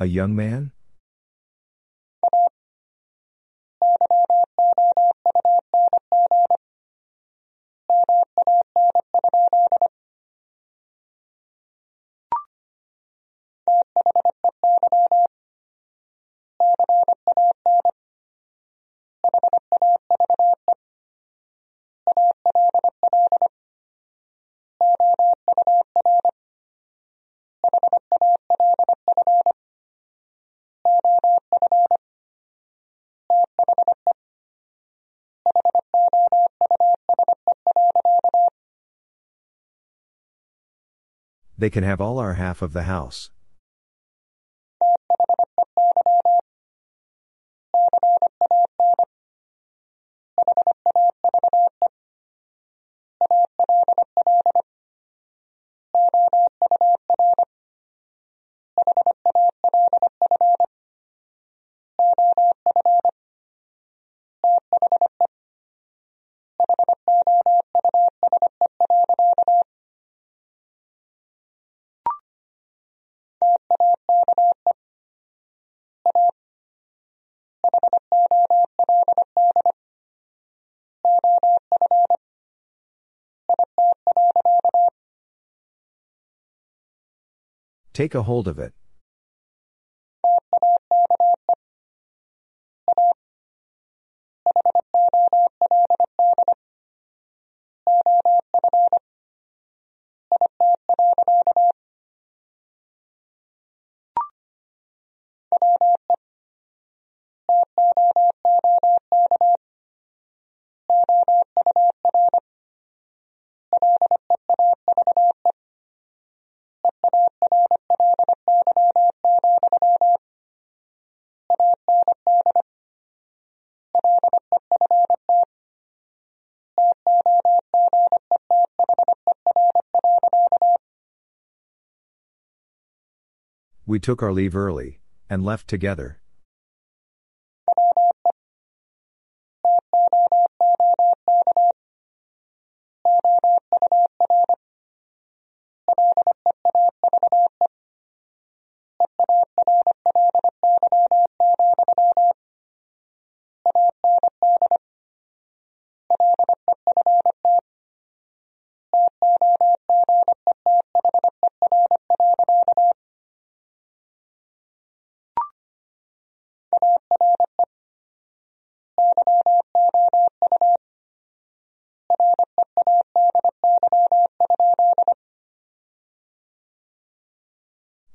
A young man? They can have all our half of the house. Take a hold of it. We took our leave early, and left together.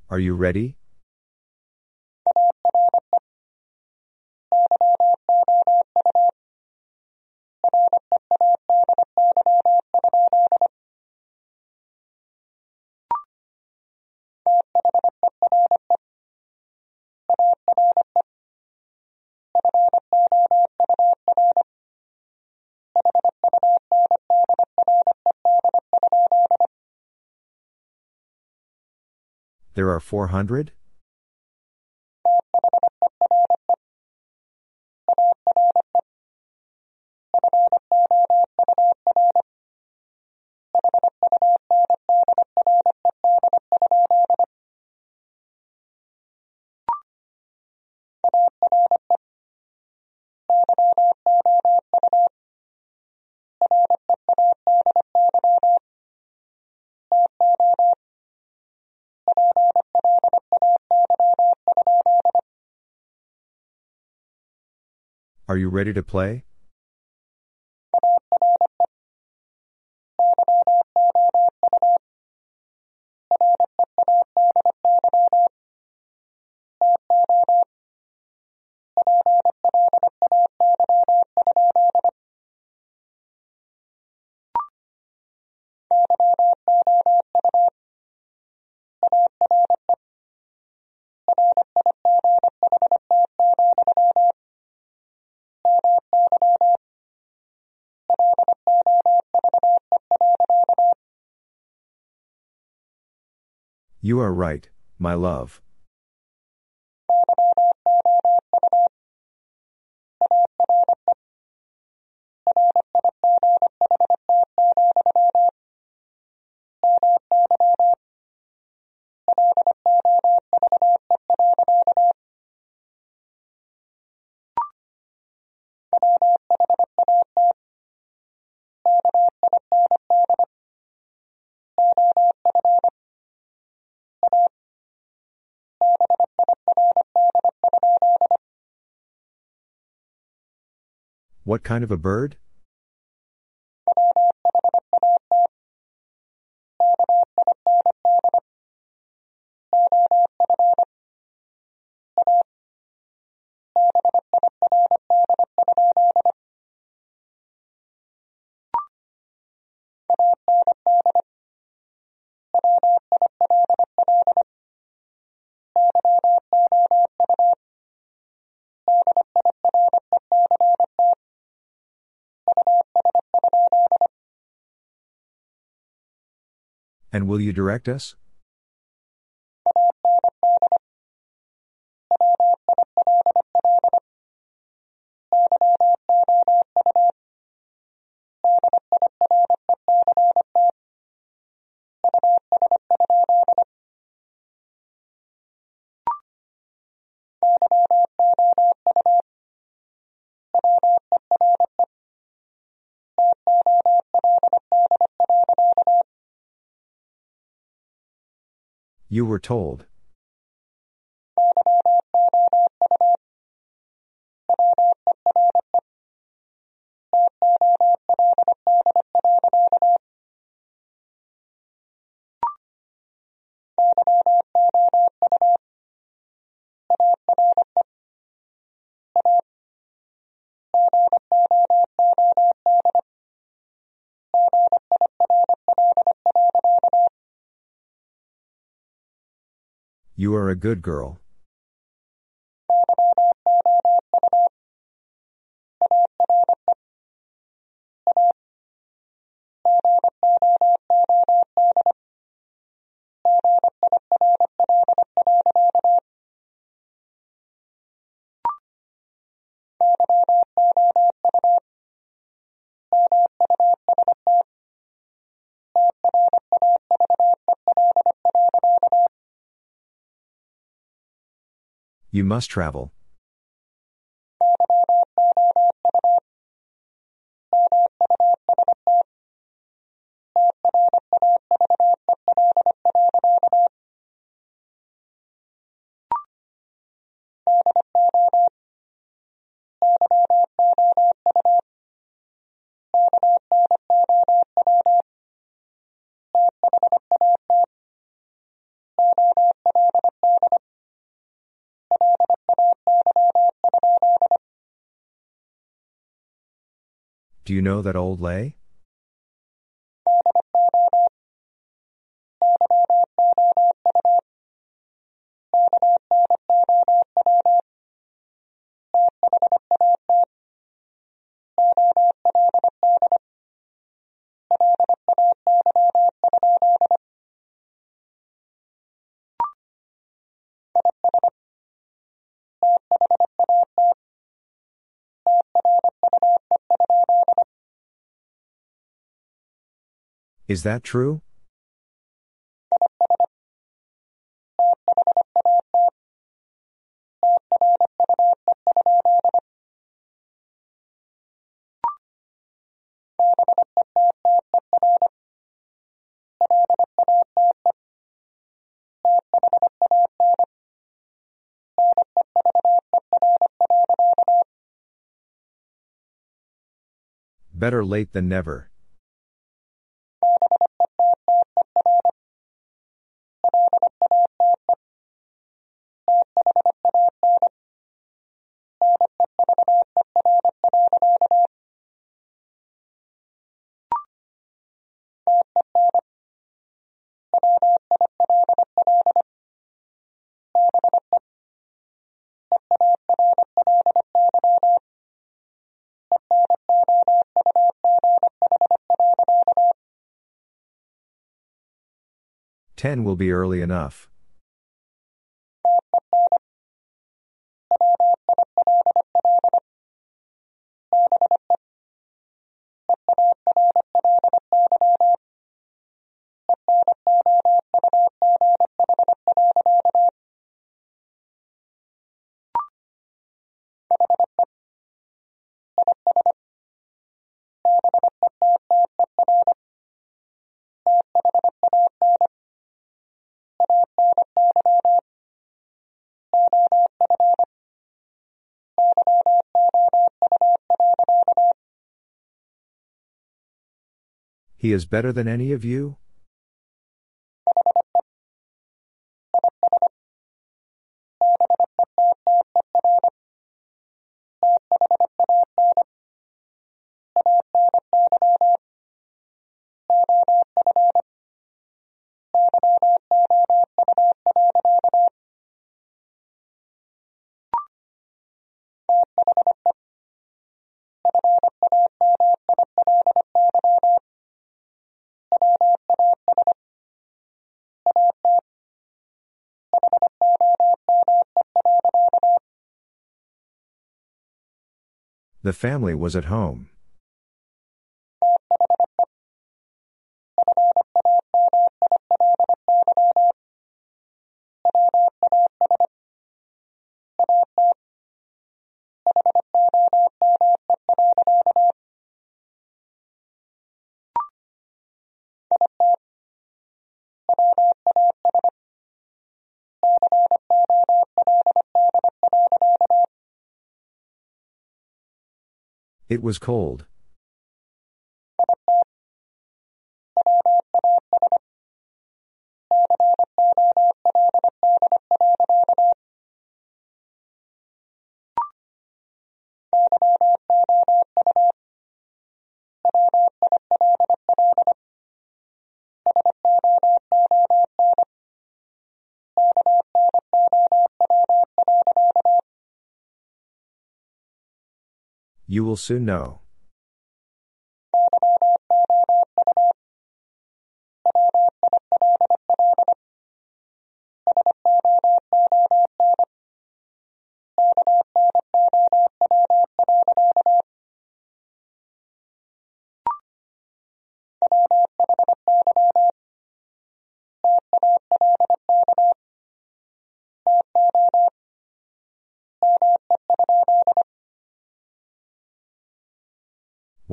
Are you ready? There are 400? Are you ready to play? You are right, my love. Kind of a bird? And will you direct us? You were told. You are a good girl. You must travel. Do you know that old lay? Is that true? Better late than never. Ten will be early enough. He is better than any of you? The family was at home. It was cold. You will soon know.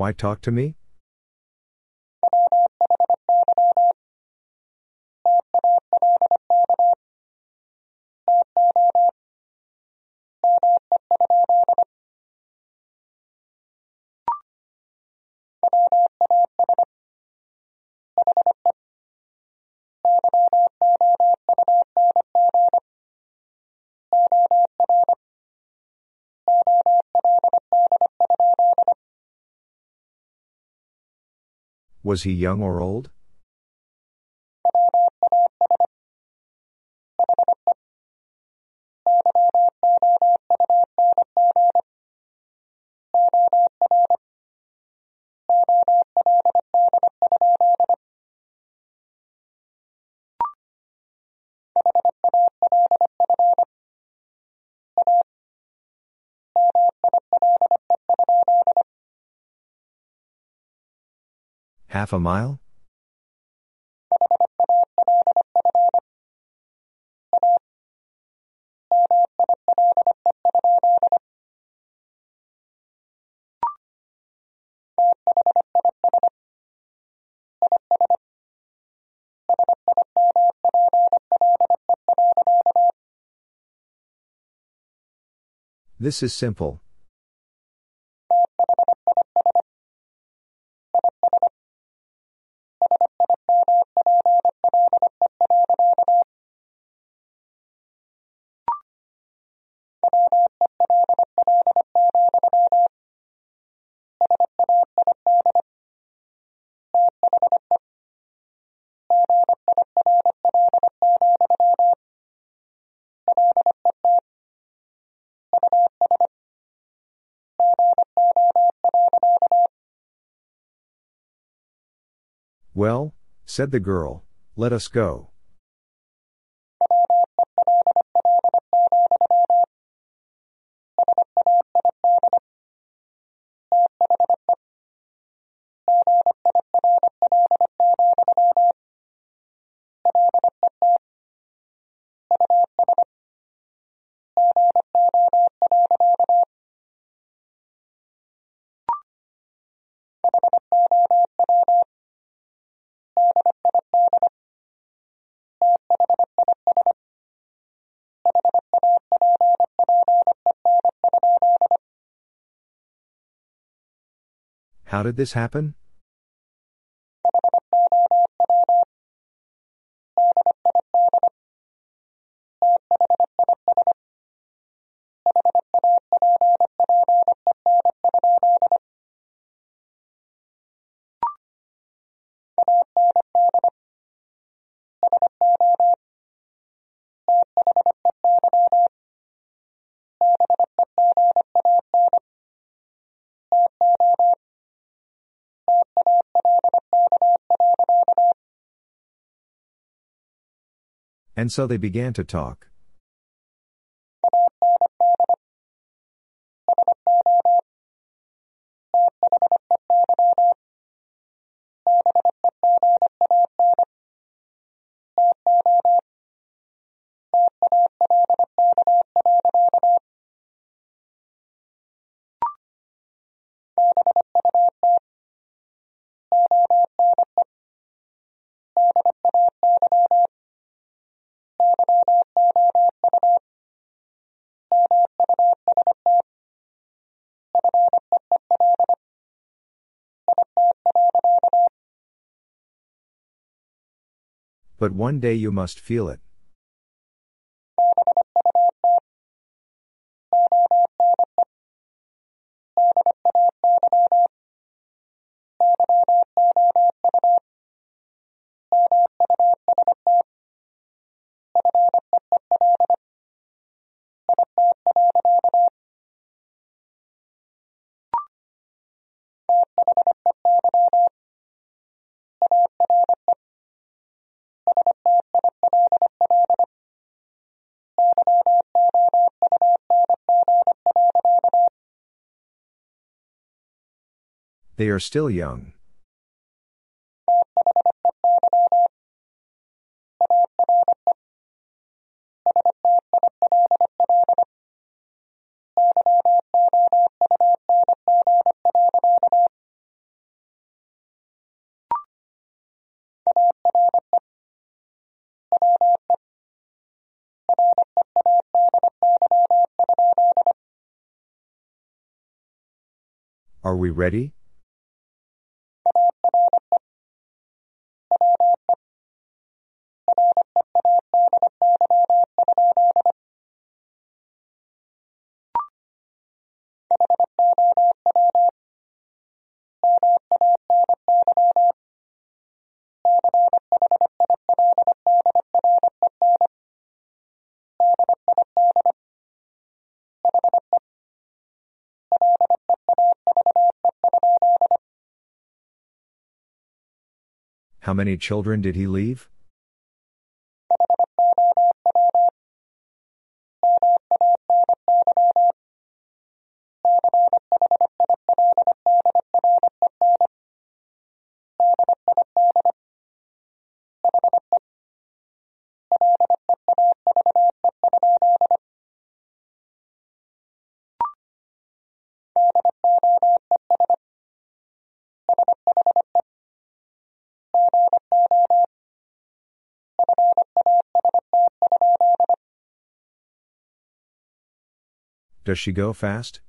Why talk to me? Was he young or old? Half a mile? This is simple. Well, said the girl, let us go. How did this happen? And so they began to talk. But one day you must feel it. They are still young. Are we ready? How many children did he leave? Does she go fast?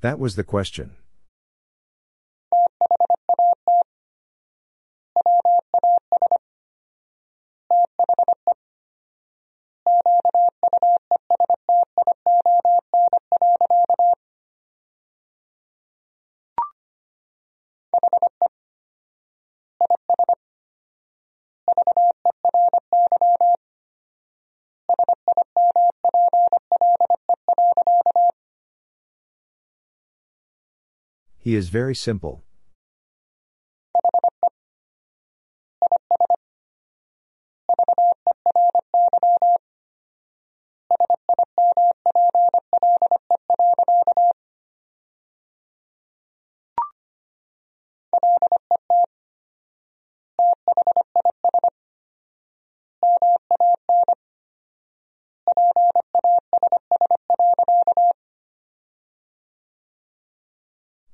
That was the question. He is very simple.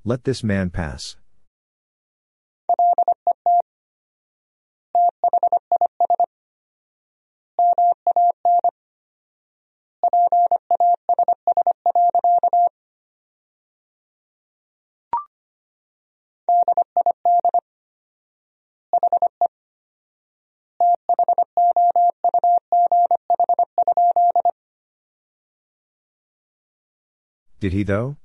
Let this man pass. Did he though?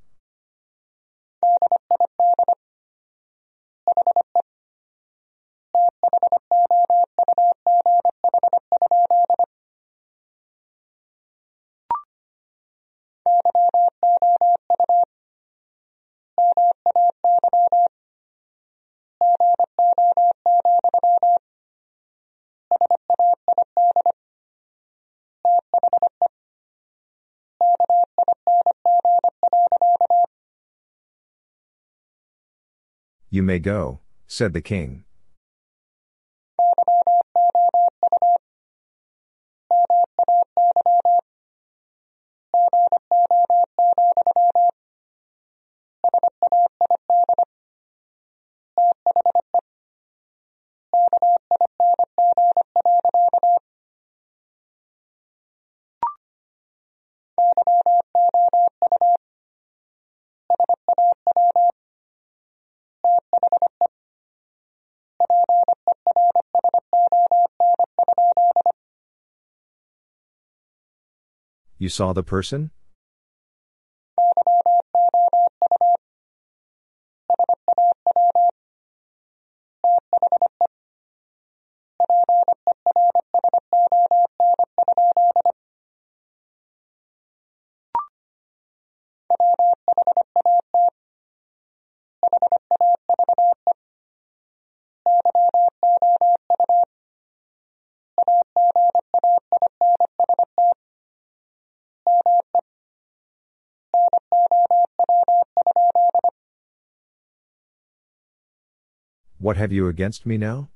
You may go, said the king. You saw the person? What have you against me now?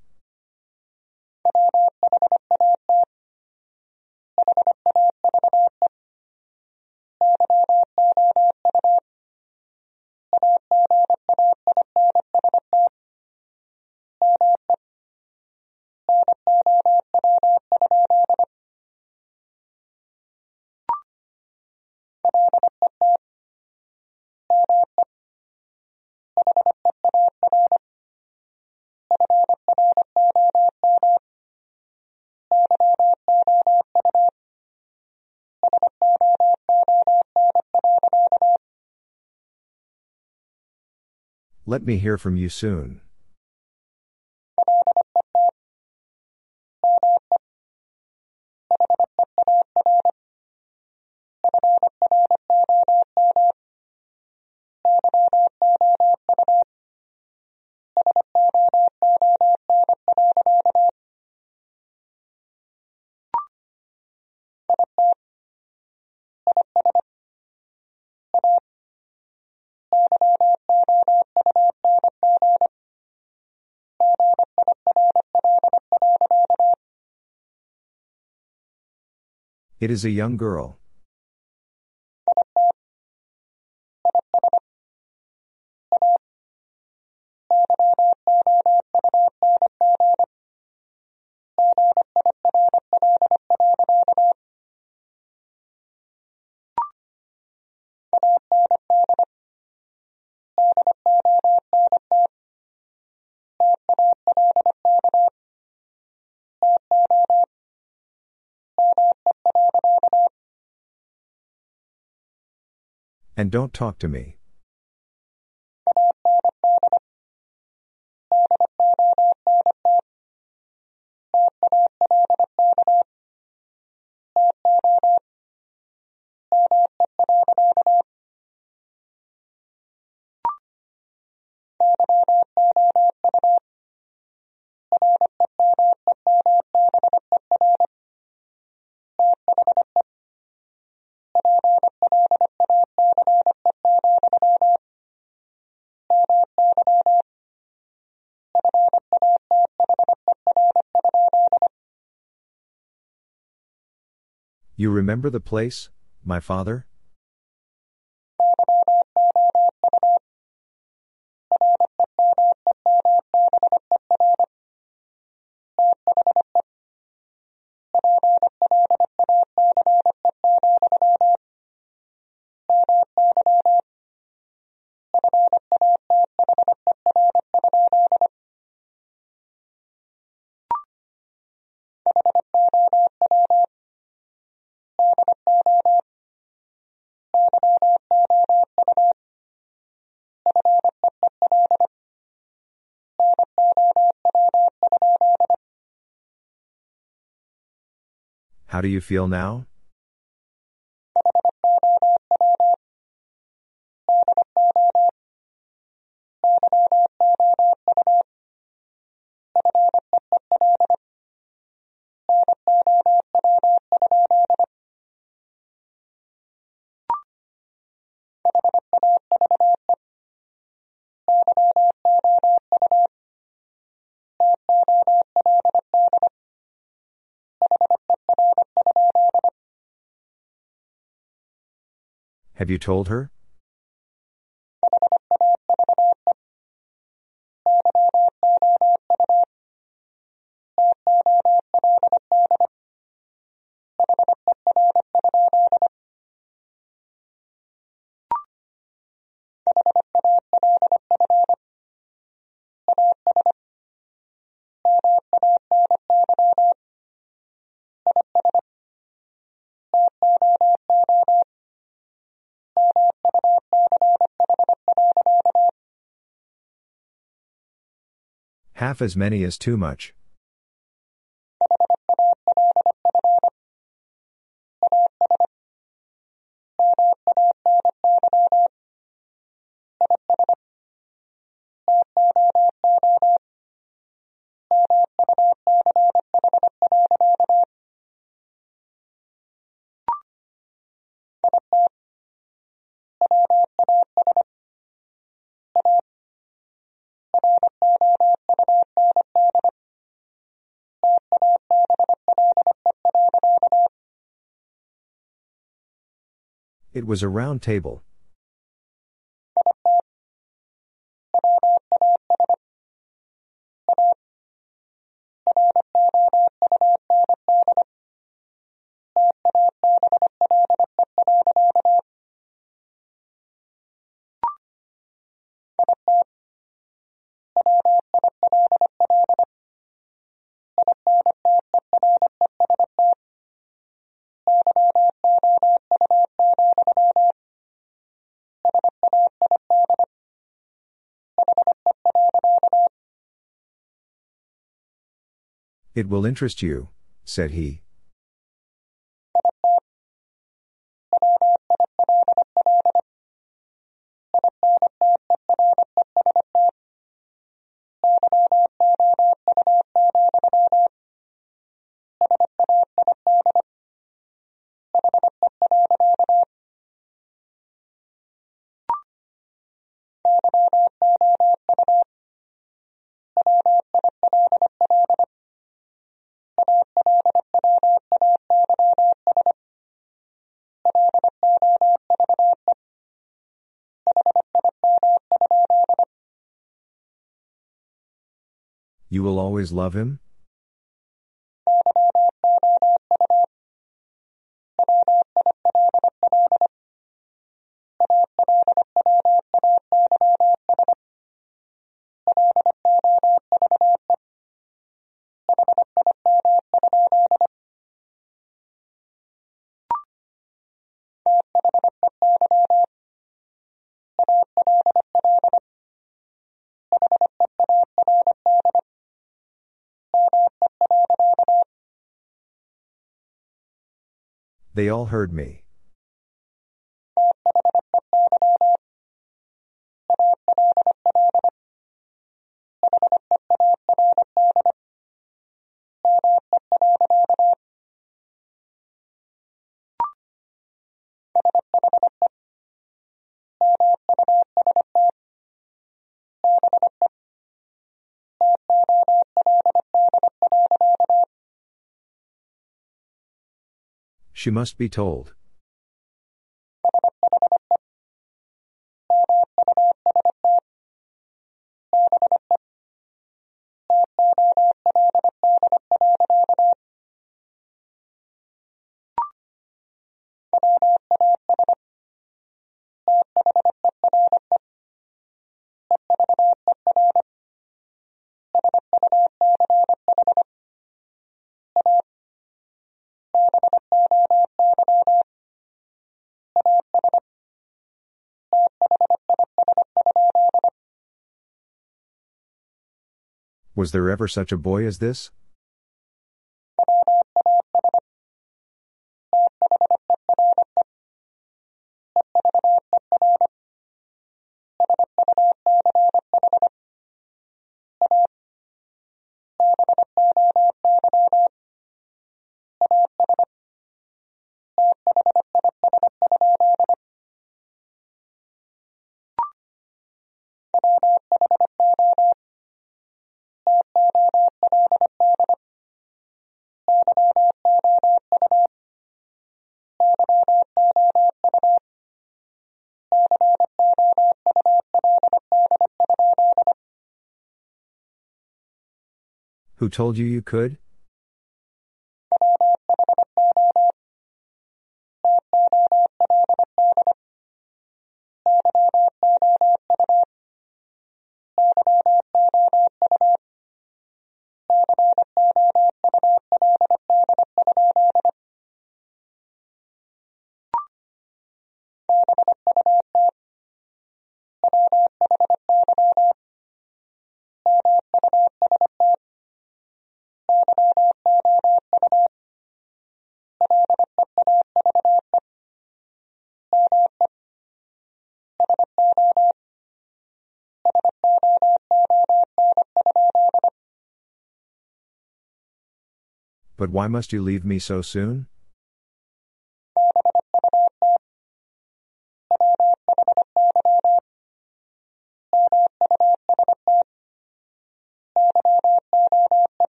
Let me hear from you soon. It is a young girl. And don't talk to me. You remember the place, my father? How do you feel now? Have you told her? Half as many as too much. It was a round table. It will interest you, said he. You will always love him? They all heard me. She must be told. Was there ever such a boy as this? Who told you you could? Why must you leave me so soon?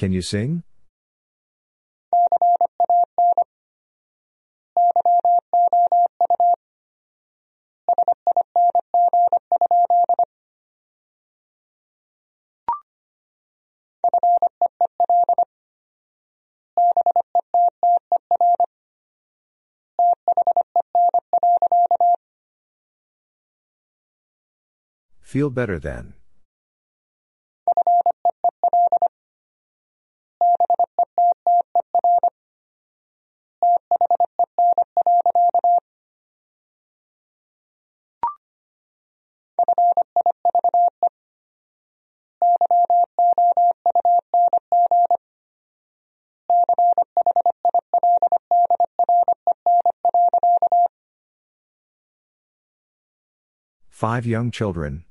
Can you sing? Feel better then. Five young children.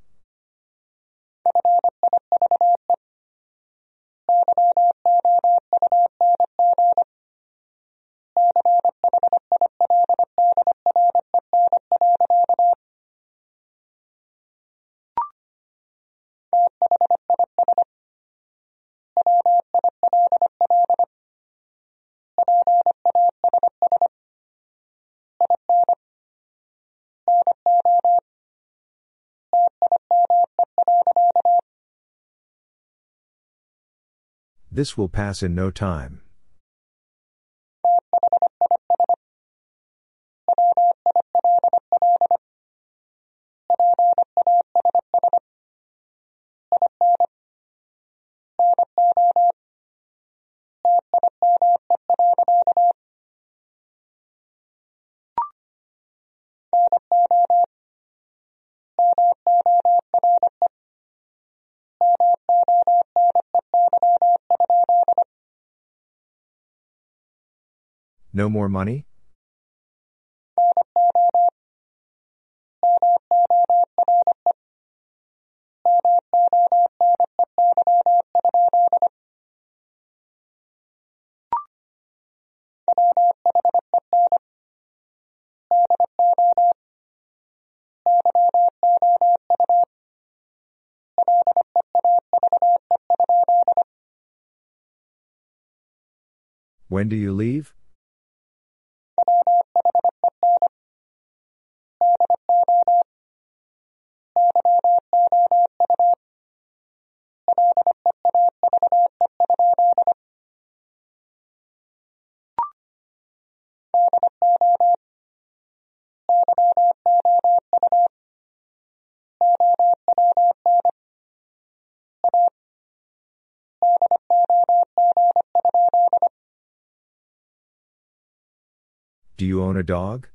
This will pass in no time. No more money? When do you leave? Own a dog?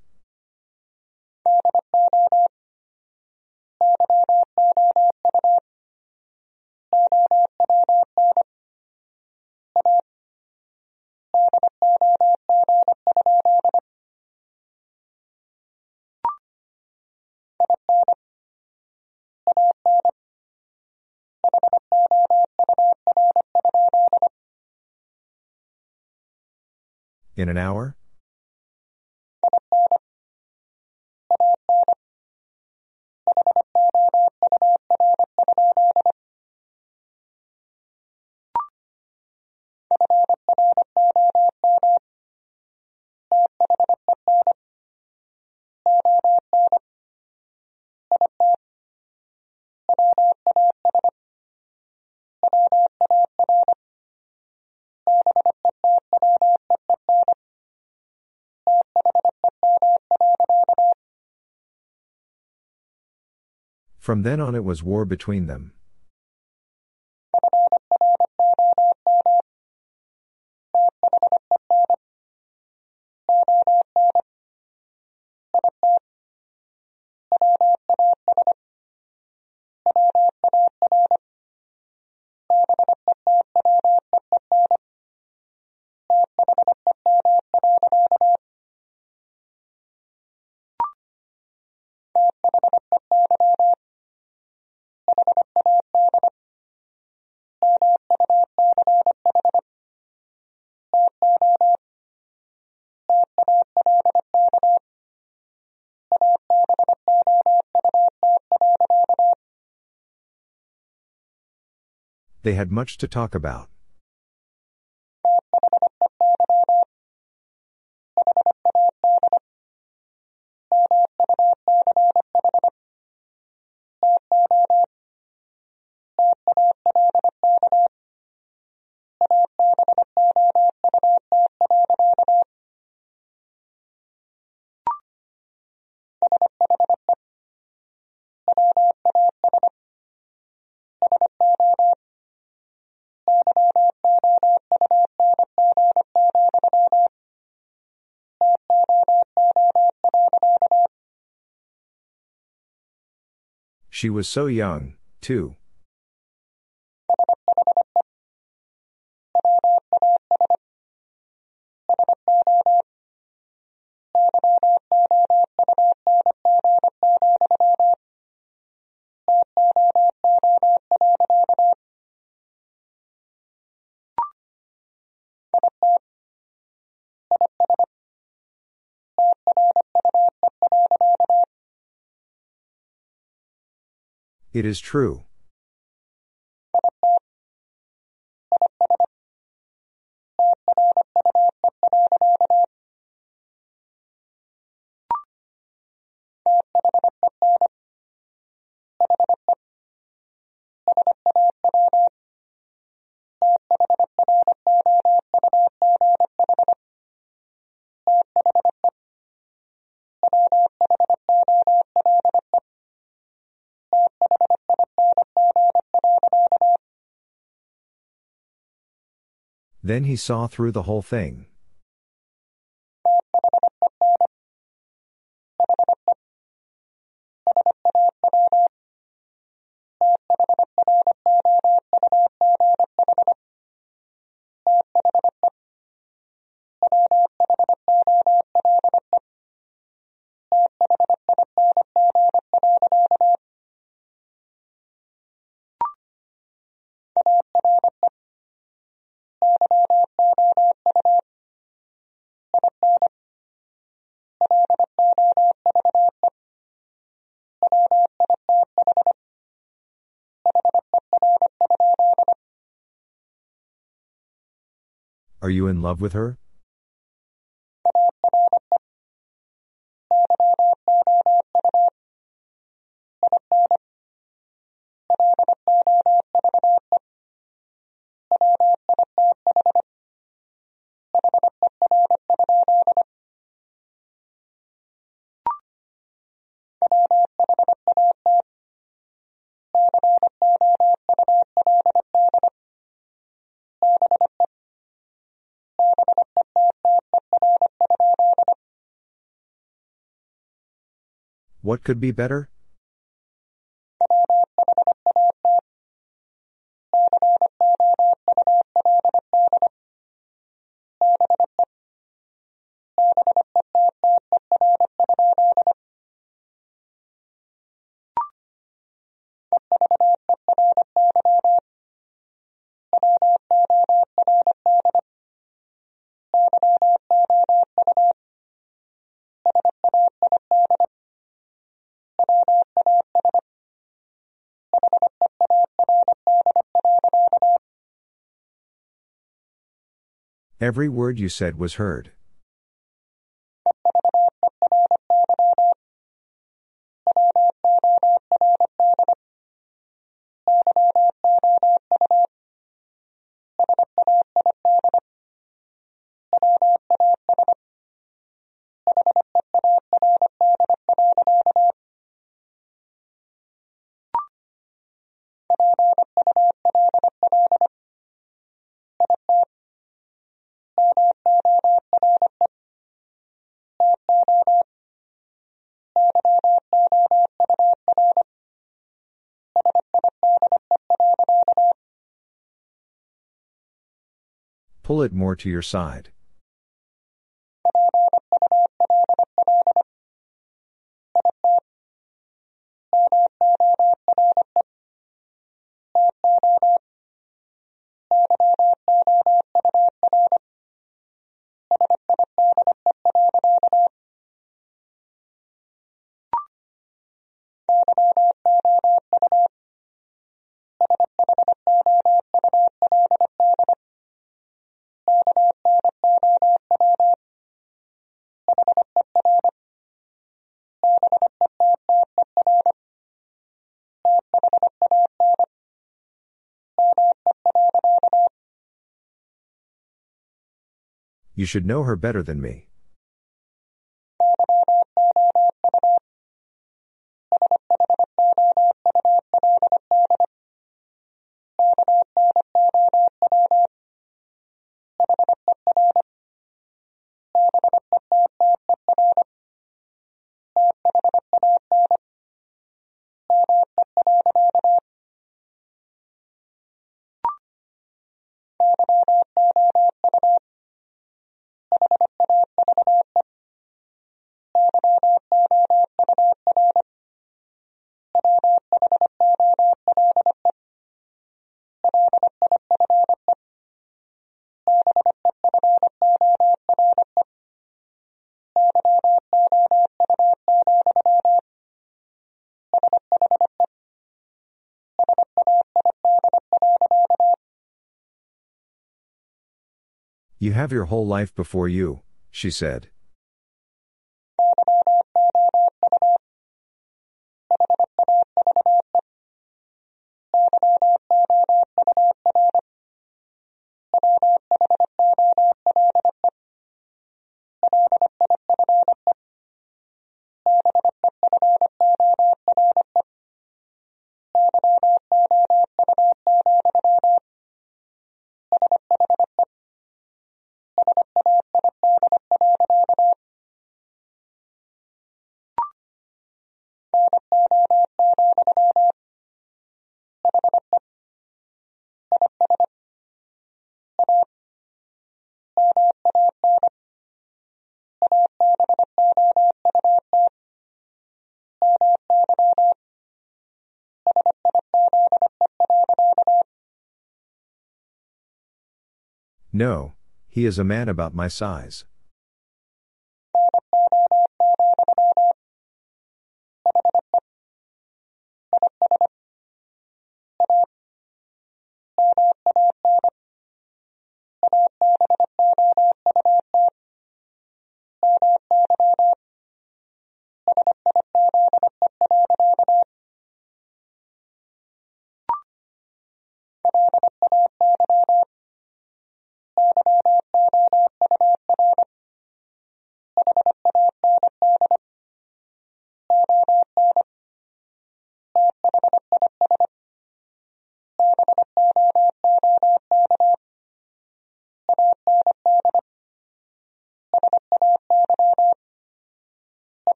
In an hour? From then on it was war between them. They had much to talk about. She was so young, too. It is true. Then he saw through the whole thing. Are you in love with her? What could be better? Every word you said was heard. It more to your side. You should know her better than me. You have your whole life before you, she said. No, he is a man about my size.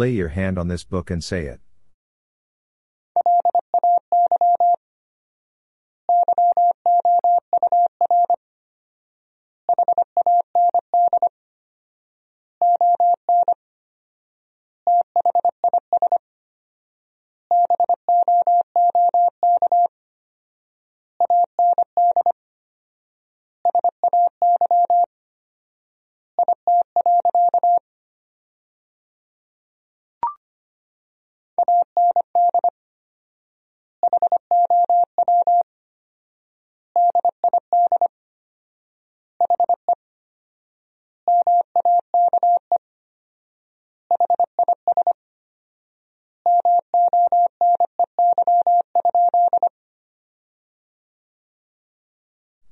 Lay your hand on this book and say it.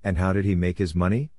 And how did he make his money?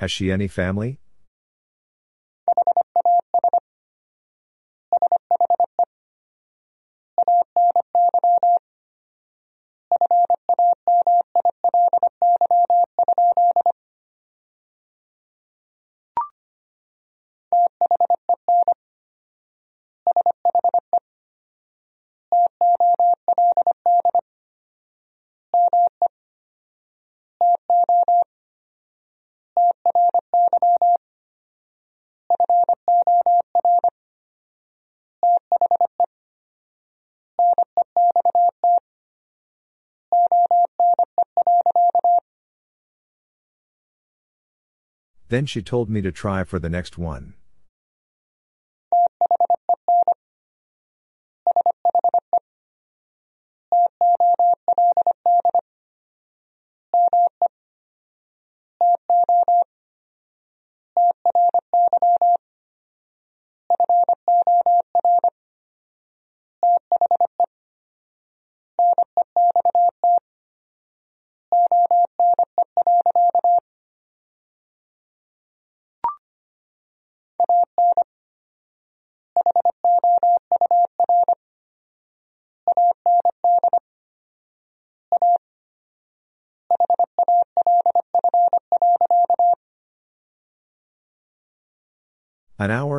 Has she any family? Then she told me to try for the next one. An hour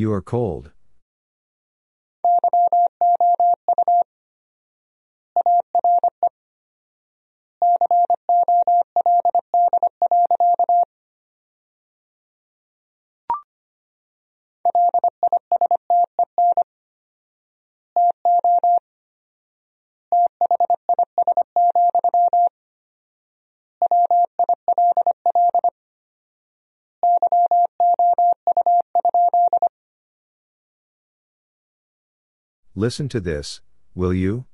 You are cold. Listen to this, will you?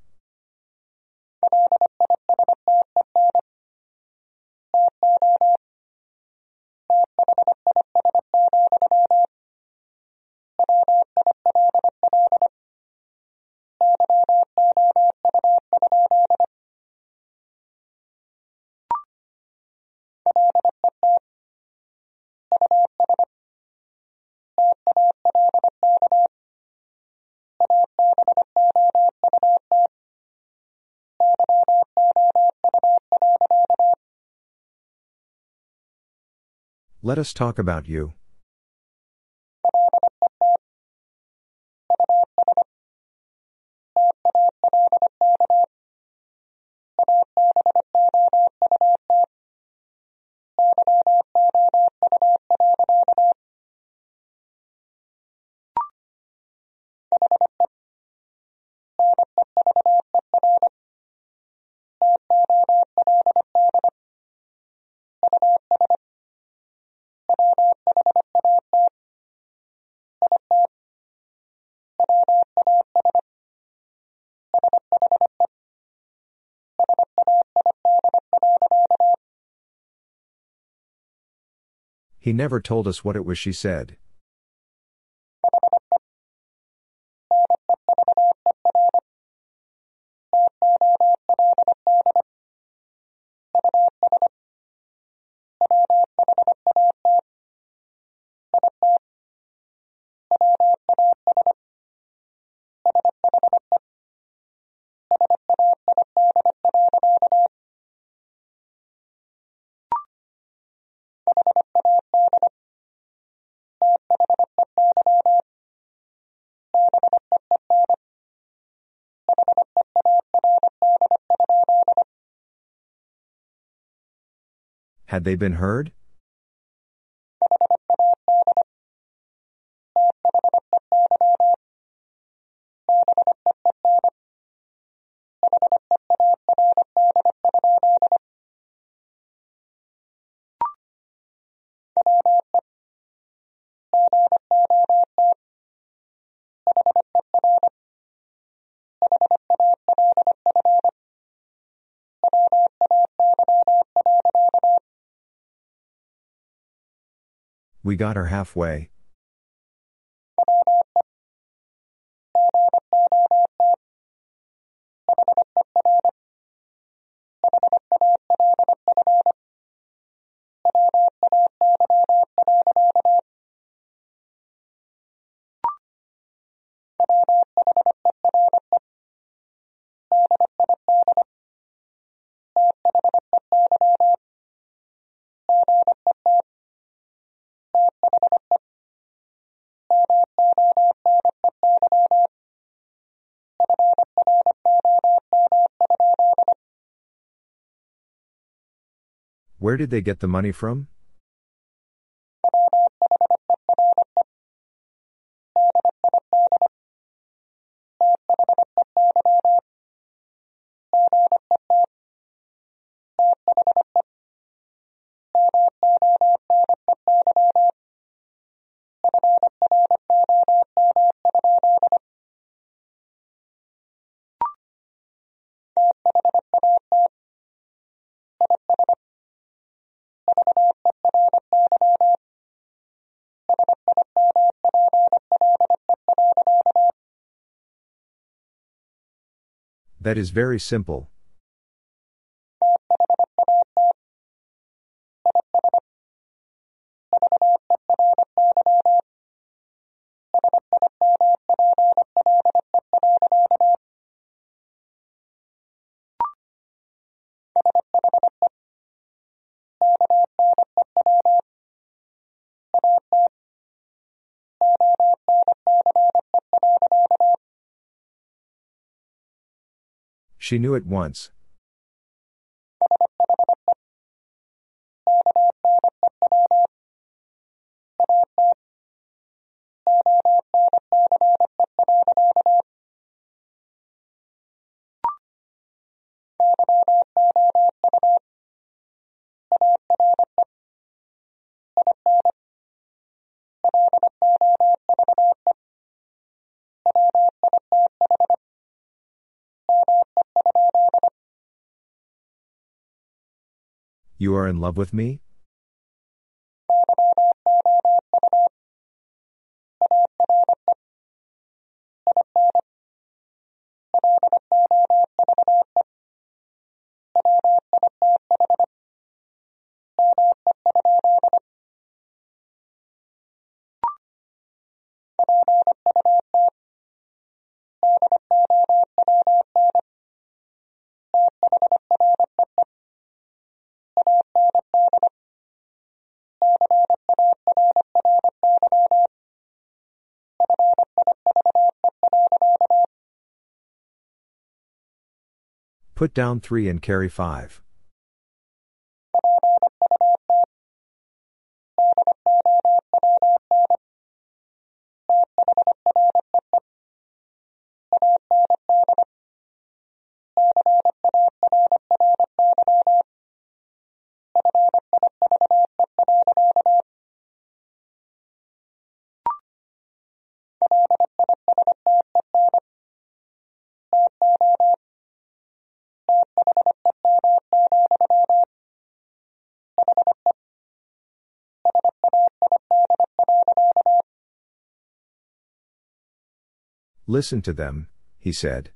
Let us talk about you. He never told us what it was she said. Had they been heard? We got her halfway. Where did they get the money from? That is very simple. She knew at once. You are in love with me? Put down 3 and carry 5. Listen to them, he said.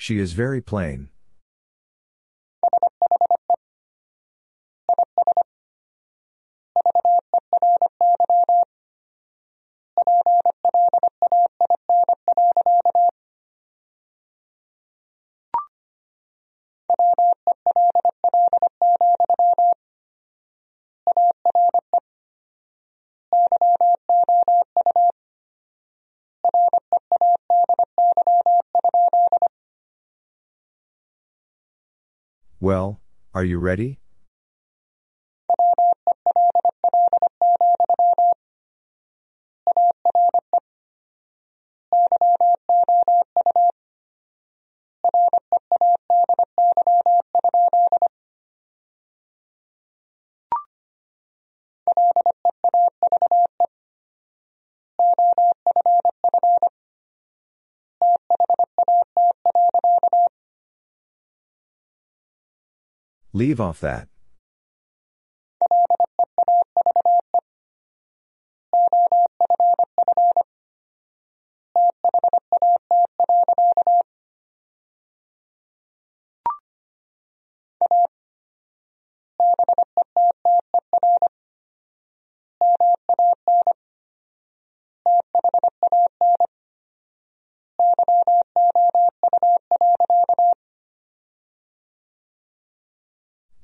She is very plain. Well, are you ready? Leave off that.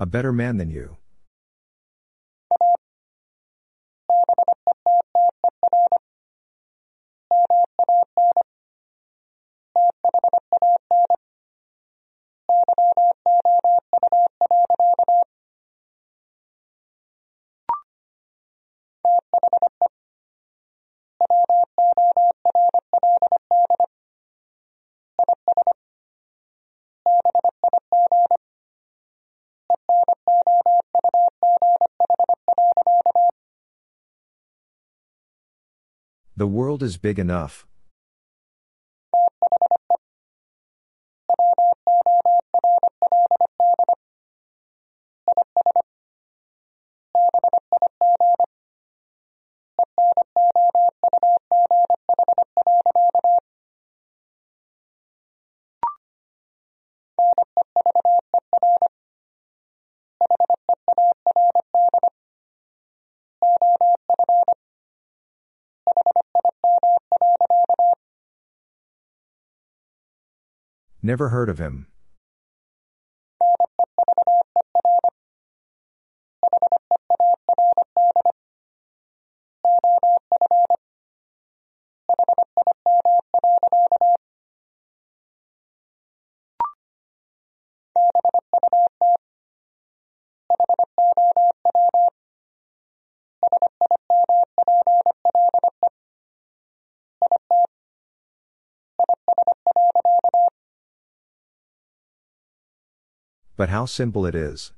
A better man than you. The world is big enough. Never heard of him. But how simple it is.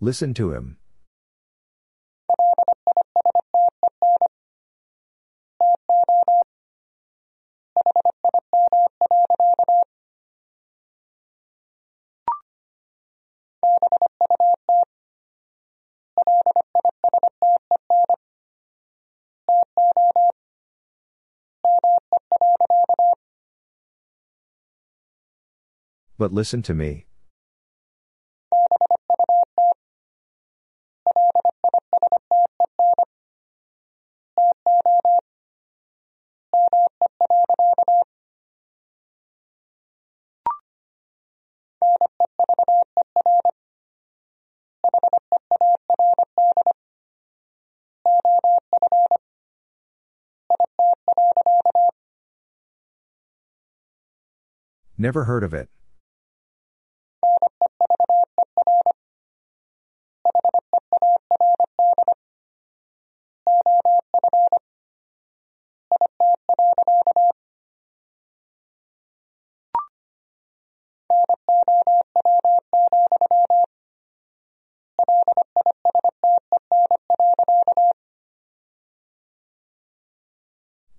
Listen to him. But listen to me. Never heard of it.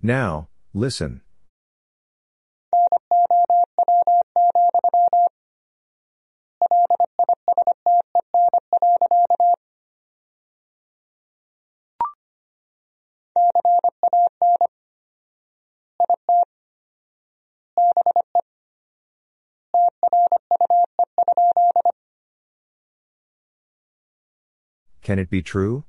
Now, listen. Can it be true?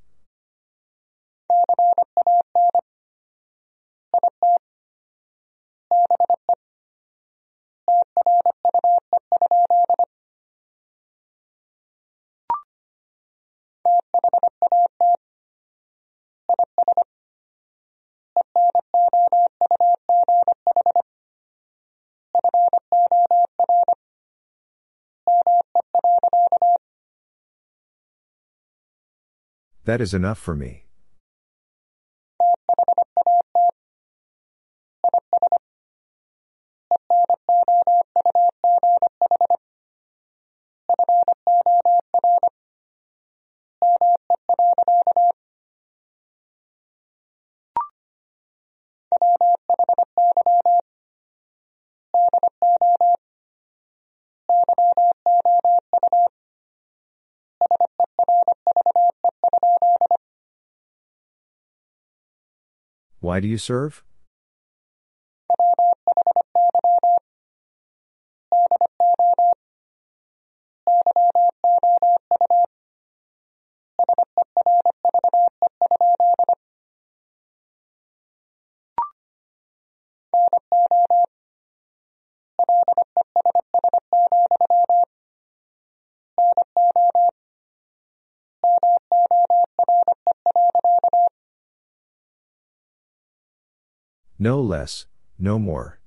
That is enough for me. Why do you serve? No less, no more.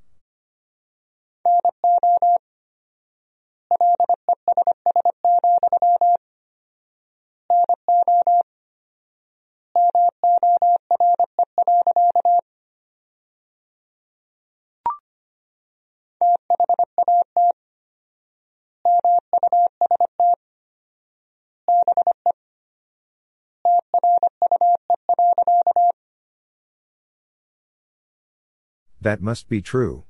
That must be true.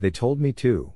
They told me too.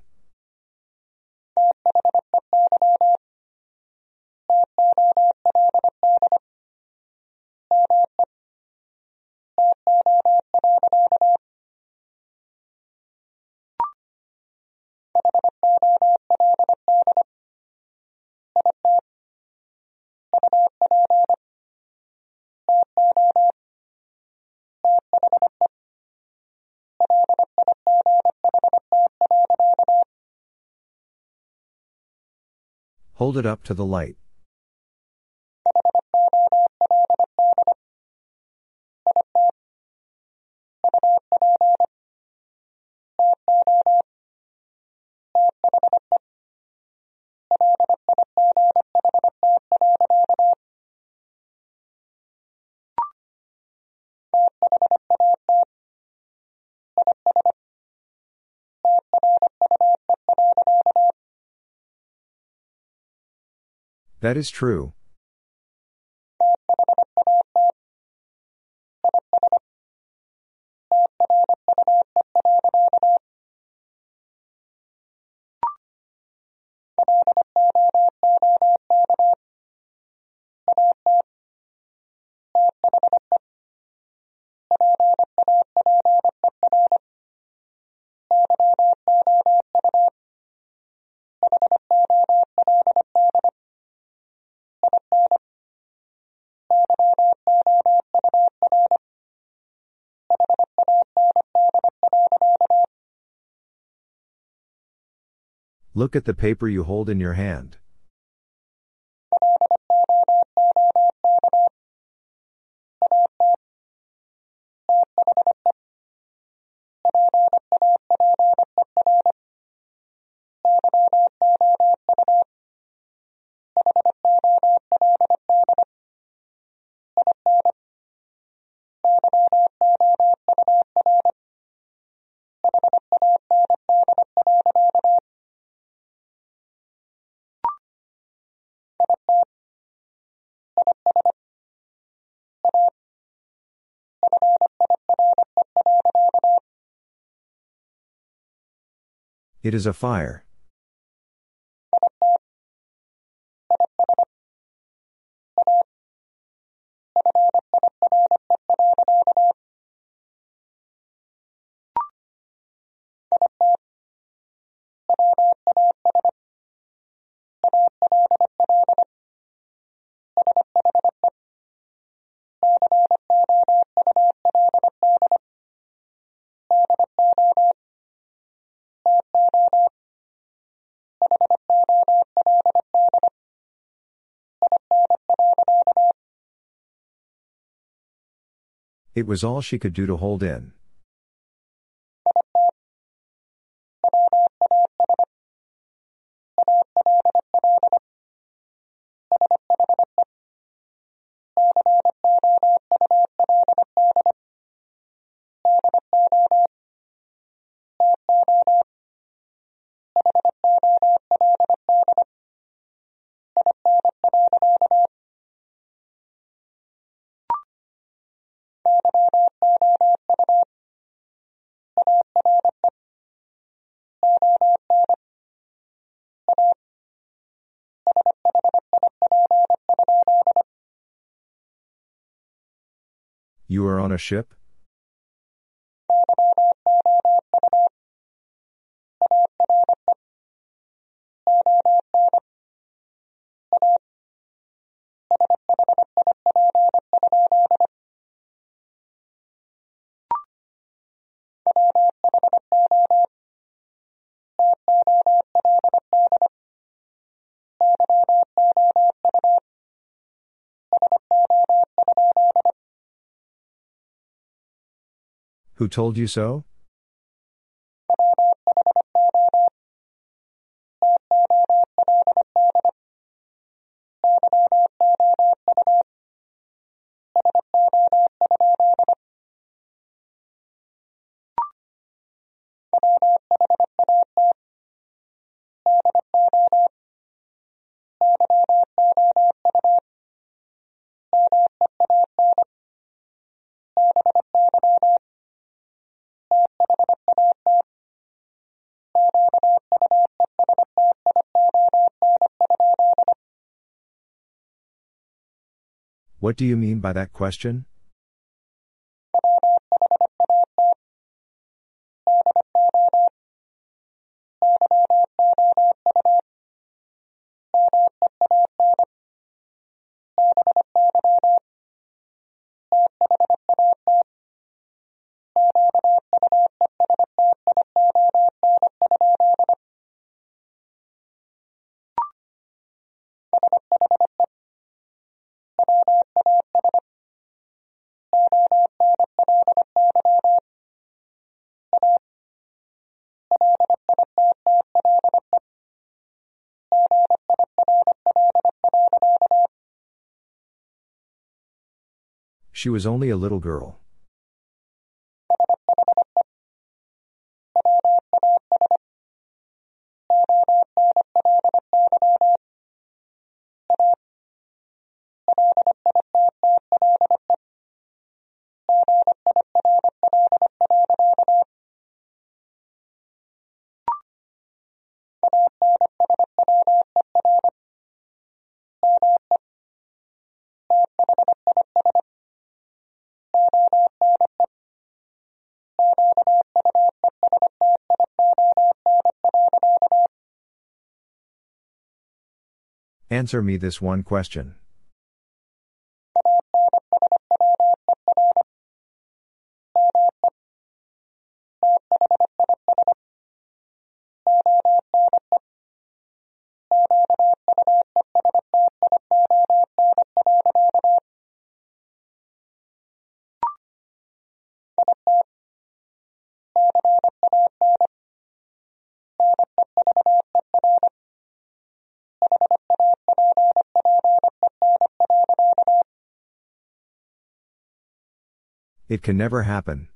Hold it up to the light. That is true. Look at the paper you hold in your hand. It is a fire. It was all she could do to hold in. You are on a ship? Who told you so? What do you mean by that question? She was only a little girl. Answer me this one question. It can never happen.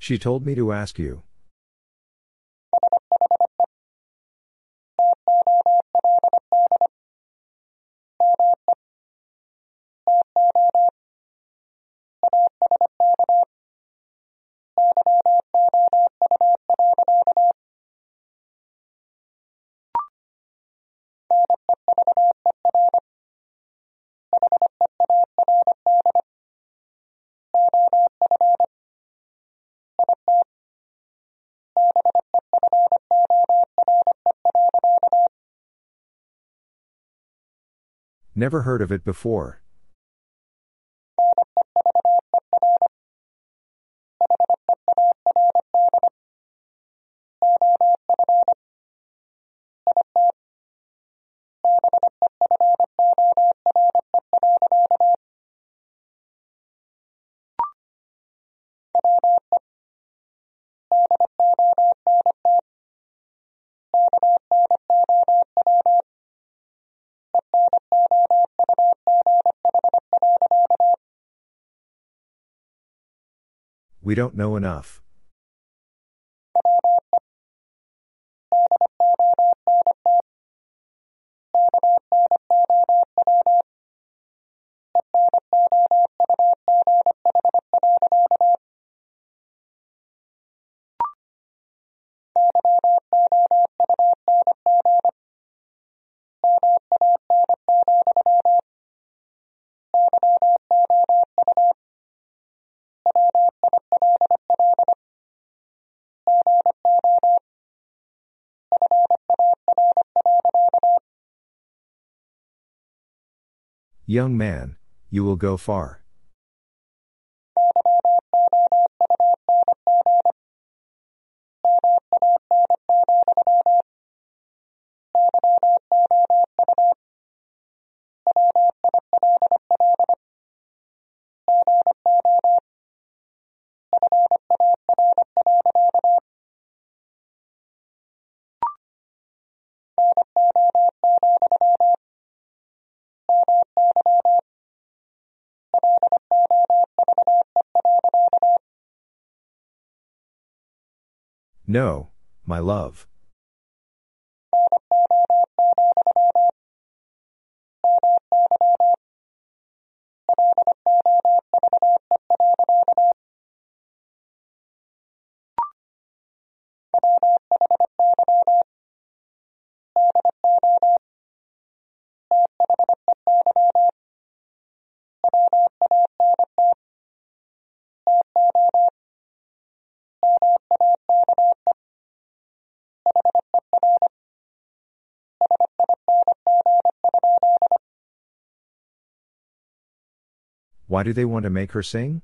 She told me to ask you. Never heard of it before. We don't know enough. Young man, you will go far. No, my love. Why do they want to make her sing?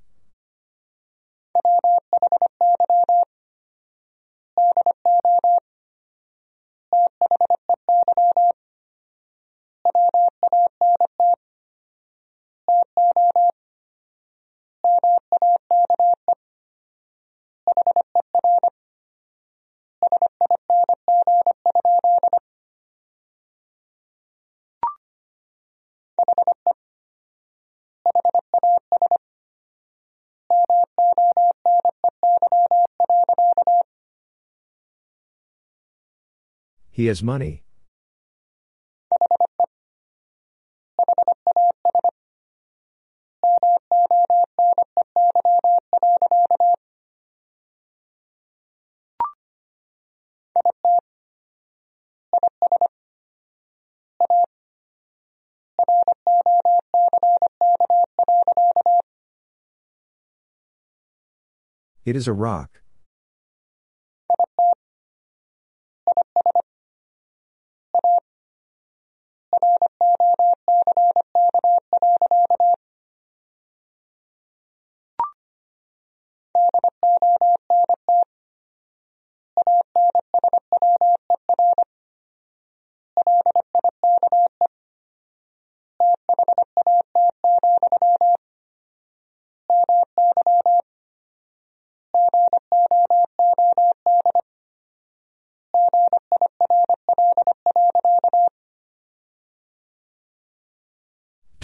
He has money. It is a rock.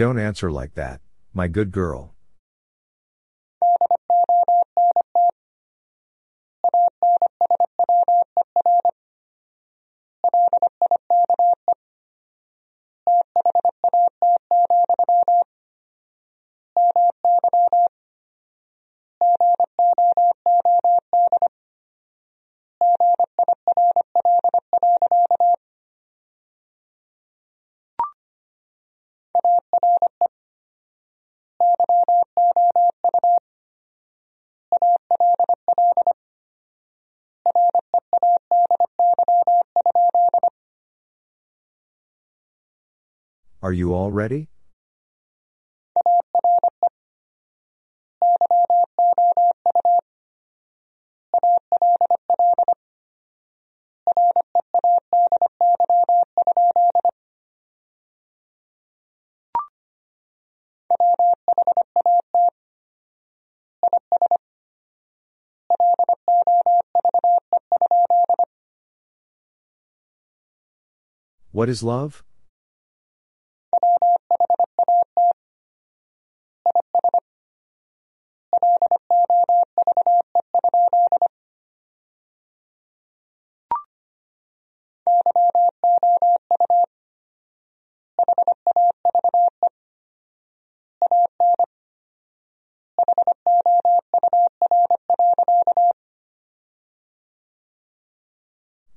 Don't answer like that, my good girl. Are you all ready? What is love?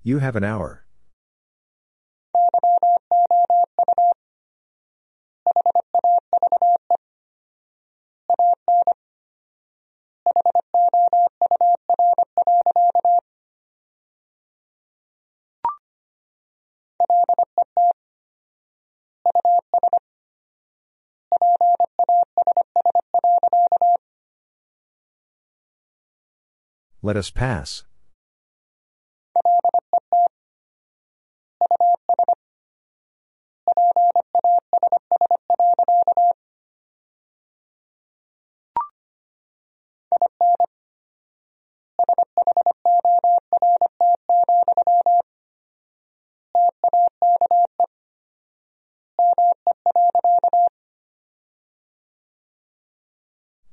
You have an hour. Let us pass.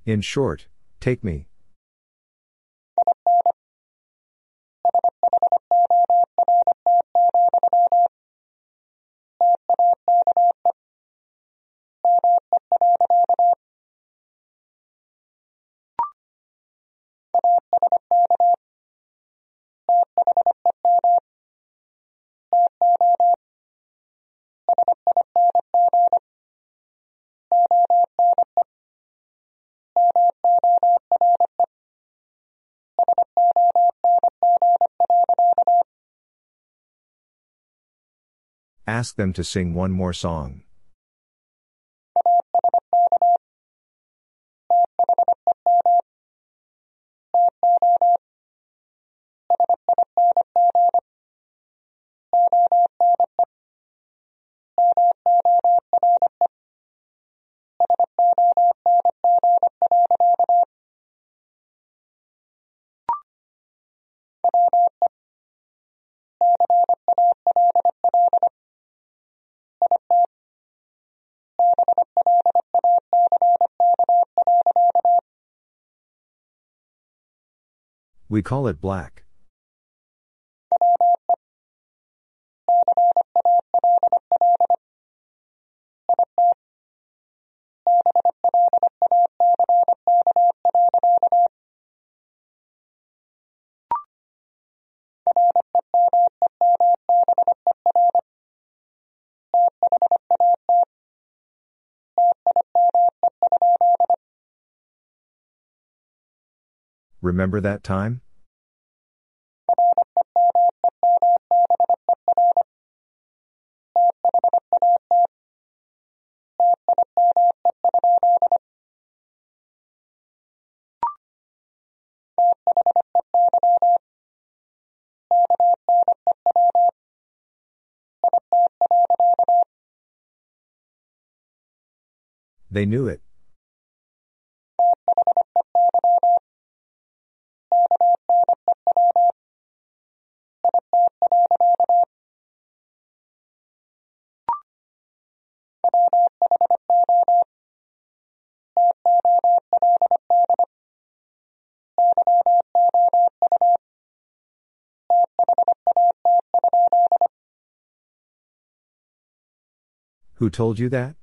In short, take me. Ask them to sing one more song. We call it black. Remember that time? They knew it. Who told you that?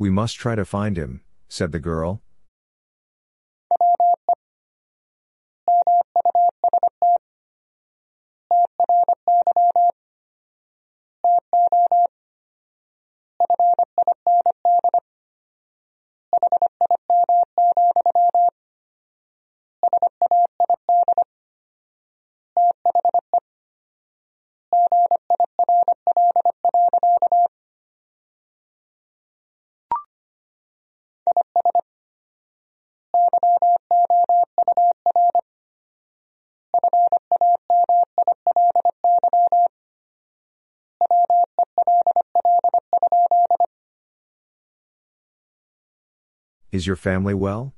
We must try to find him, said the girl. Is your family well?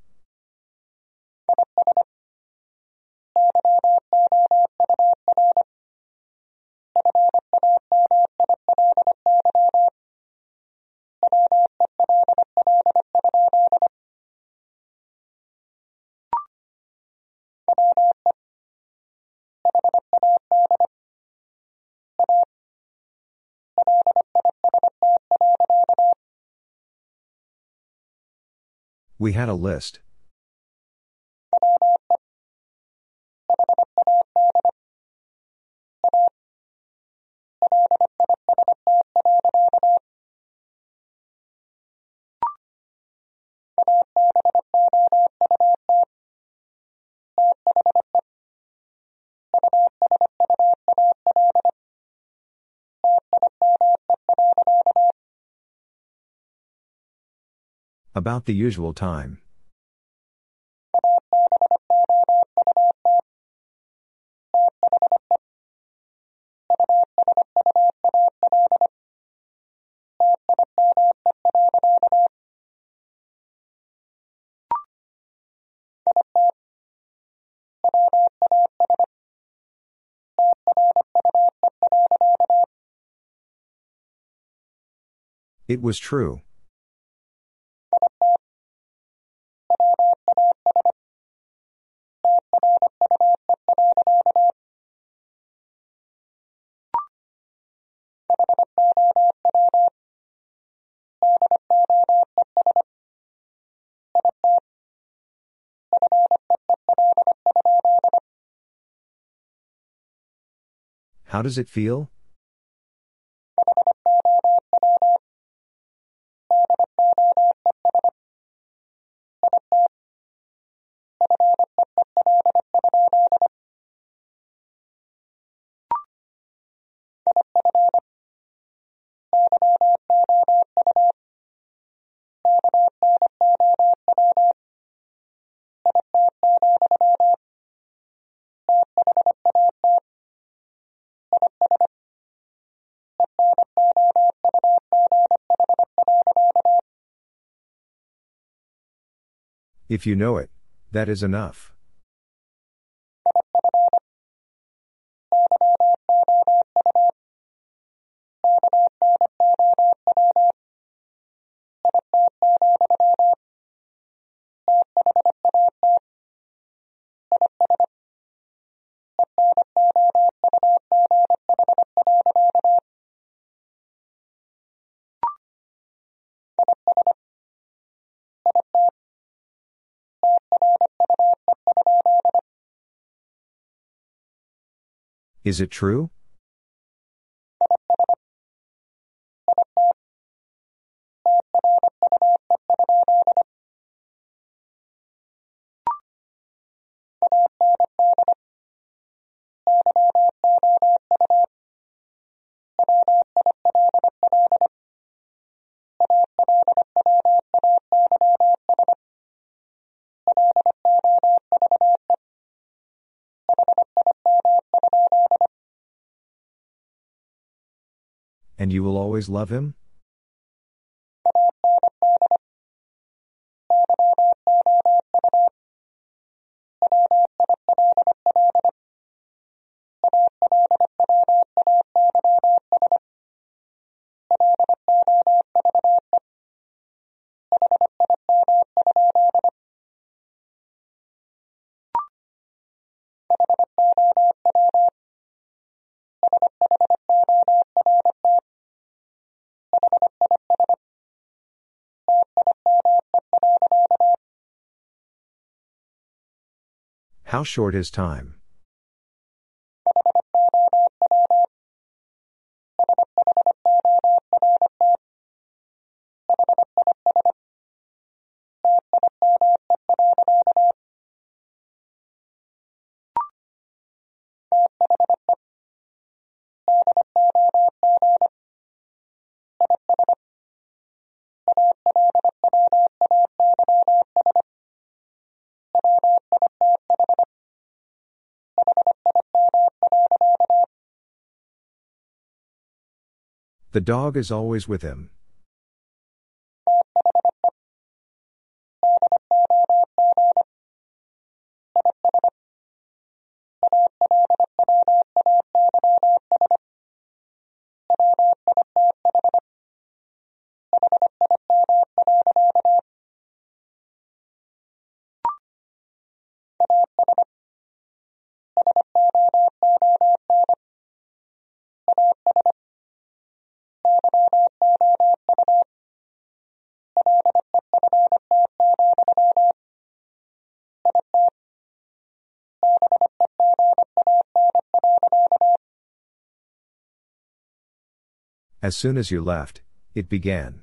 We had a list. About the usual time. It was true. How does it feel? If you know it, that is enough. Is it true? You will always love him? Short his time? The dog is always with him. As soon as you left, it began.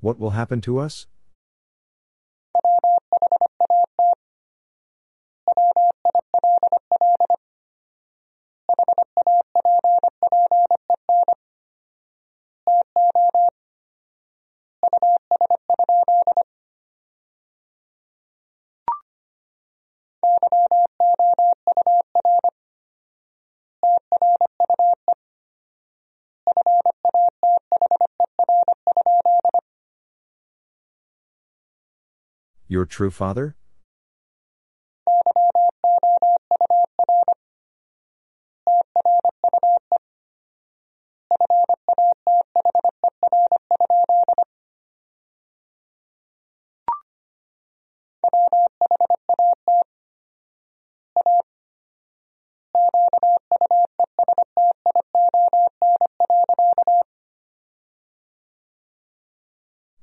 What will happen to us? Your true father?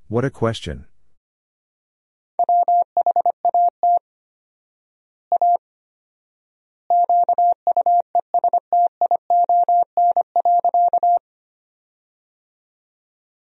What a question.